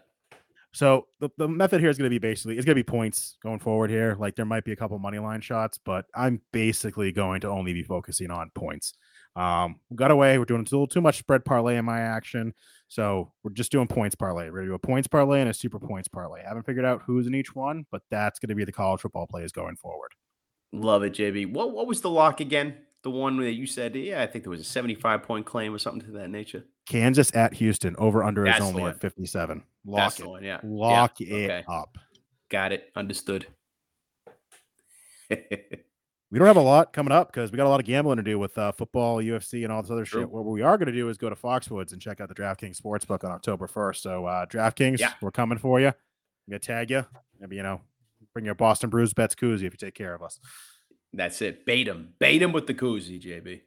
So the, the method here is going to be basically it's going to be points going forward here. Like there might be a couple money line shots, but I'm basically going to only be focusing on points. Um, got away. We're doing a little too much spread parlay in my action, so we're just doing points parlay. We're gonna do a points parlay and a super points parlay. I haven't figured out who's in each one, but that's going to be the college football plays going forward. Love it, JB. What What was the lock again? The one that you said, yeah, I think there was a 75 point claim or something to that nature. Kansas at Houston over under is That's only at 57. Lock That's it. one. Yeah. Yeah, Lock it okay. up. Got it. Understood. We don't have a lot coming up because we got a lot of gambling to do with uh, football, UFC, and all this other True. shit. What we are going to do is go to Foxwoods and check out the DraftKings Sportsbook on October 1st. So, uh, DraftKings, Yeah. we're coming for you. I'm going to tag you. Maybe, you know, bring your Boston Brews bets koozie if you take care of us. That's it. Bait him. Bait him with the koozie, JB.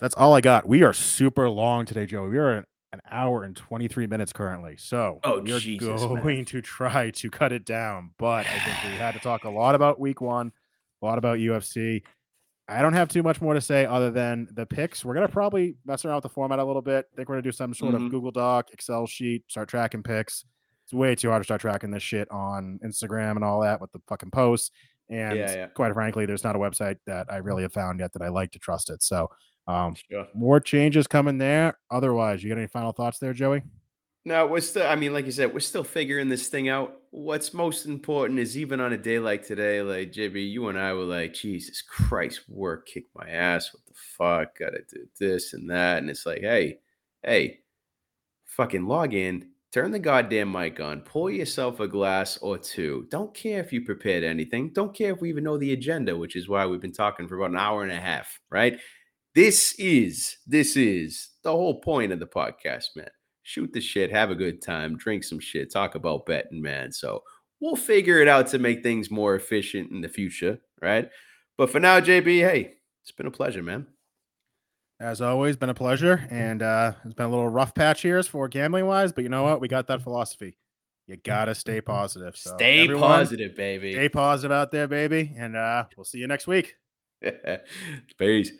That's all I got. We are super long today, Joe. We are at an hour and 23 minutes currently. So, Oh, we are Jesus, man. going to try to cut it down. But I think we had to talk a lot about week one, a lot about UFC. I don't have too much more to say other than the picks. We're gonna probably mess around with the format a little bit. I think we're gonna do some sort Mhm. of Google Doc, Excel sheet, start tracking picks. It's way too hard to start tracking this shit on Instagram and all that with the fucking posts. And Yeah, yeah. quite frankly, there's not a website that I really have found yet that I like to trust it. So um, Sure. more changes coming there. Otherwise, you got any final thoughts there, Joey? No, we're still, I mean, like you said, we're still figuring this thing out. What's most important is even on a day like today, like JB, you and I were like, Jesus Christ, work kicked my ass. What the fuck? Gotta do this and that. And it's like, hey, hey, fucking log in, turn the goddamn mic on, pour yourself a glass or two. Don't care if you prepared anything. Don't care if we even know the agenda, which is why we've been talking for about an hour and a half, right? This is, this is the whole point of the podcast, man shoot the shit, have a good time, drink some shit, talk about betting, man. So we'll figure it out to make things more efficient in the future, right? But for now, JB, hey, it's been a pleasure, man. As always, been a pleasure. And uh, it's been a little rough patch here as for gambling wise, but you know what? We got that philosophy. You gotta stay positive. So Stay everyone, positive, baby. Stay positive out there, baby. And uh, we'll see you next week. Peace.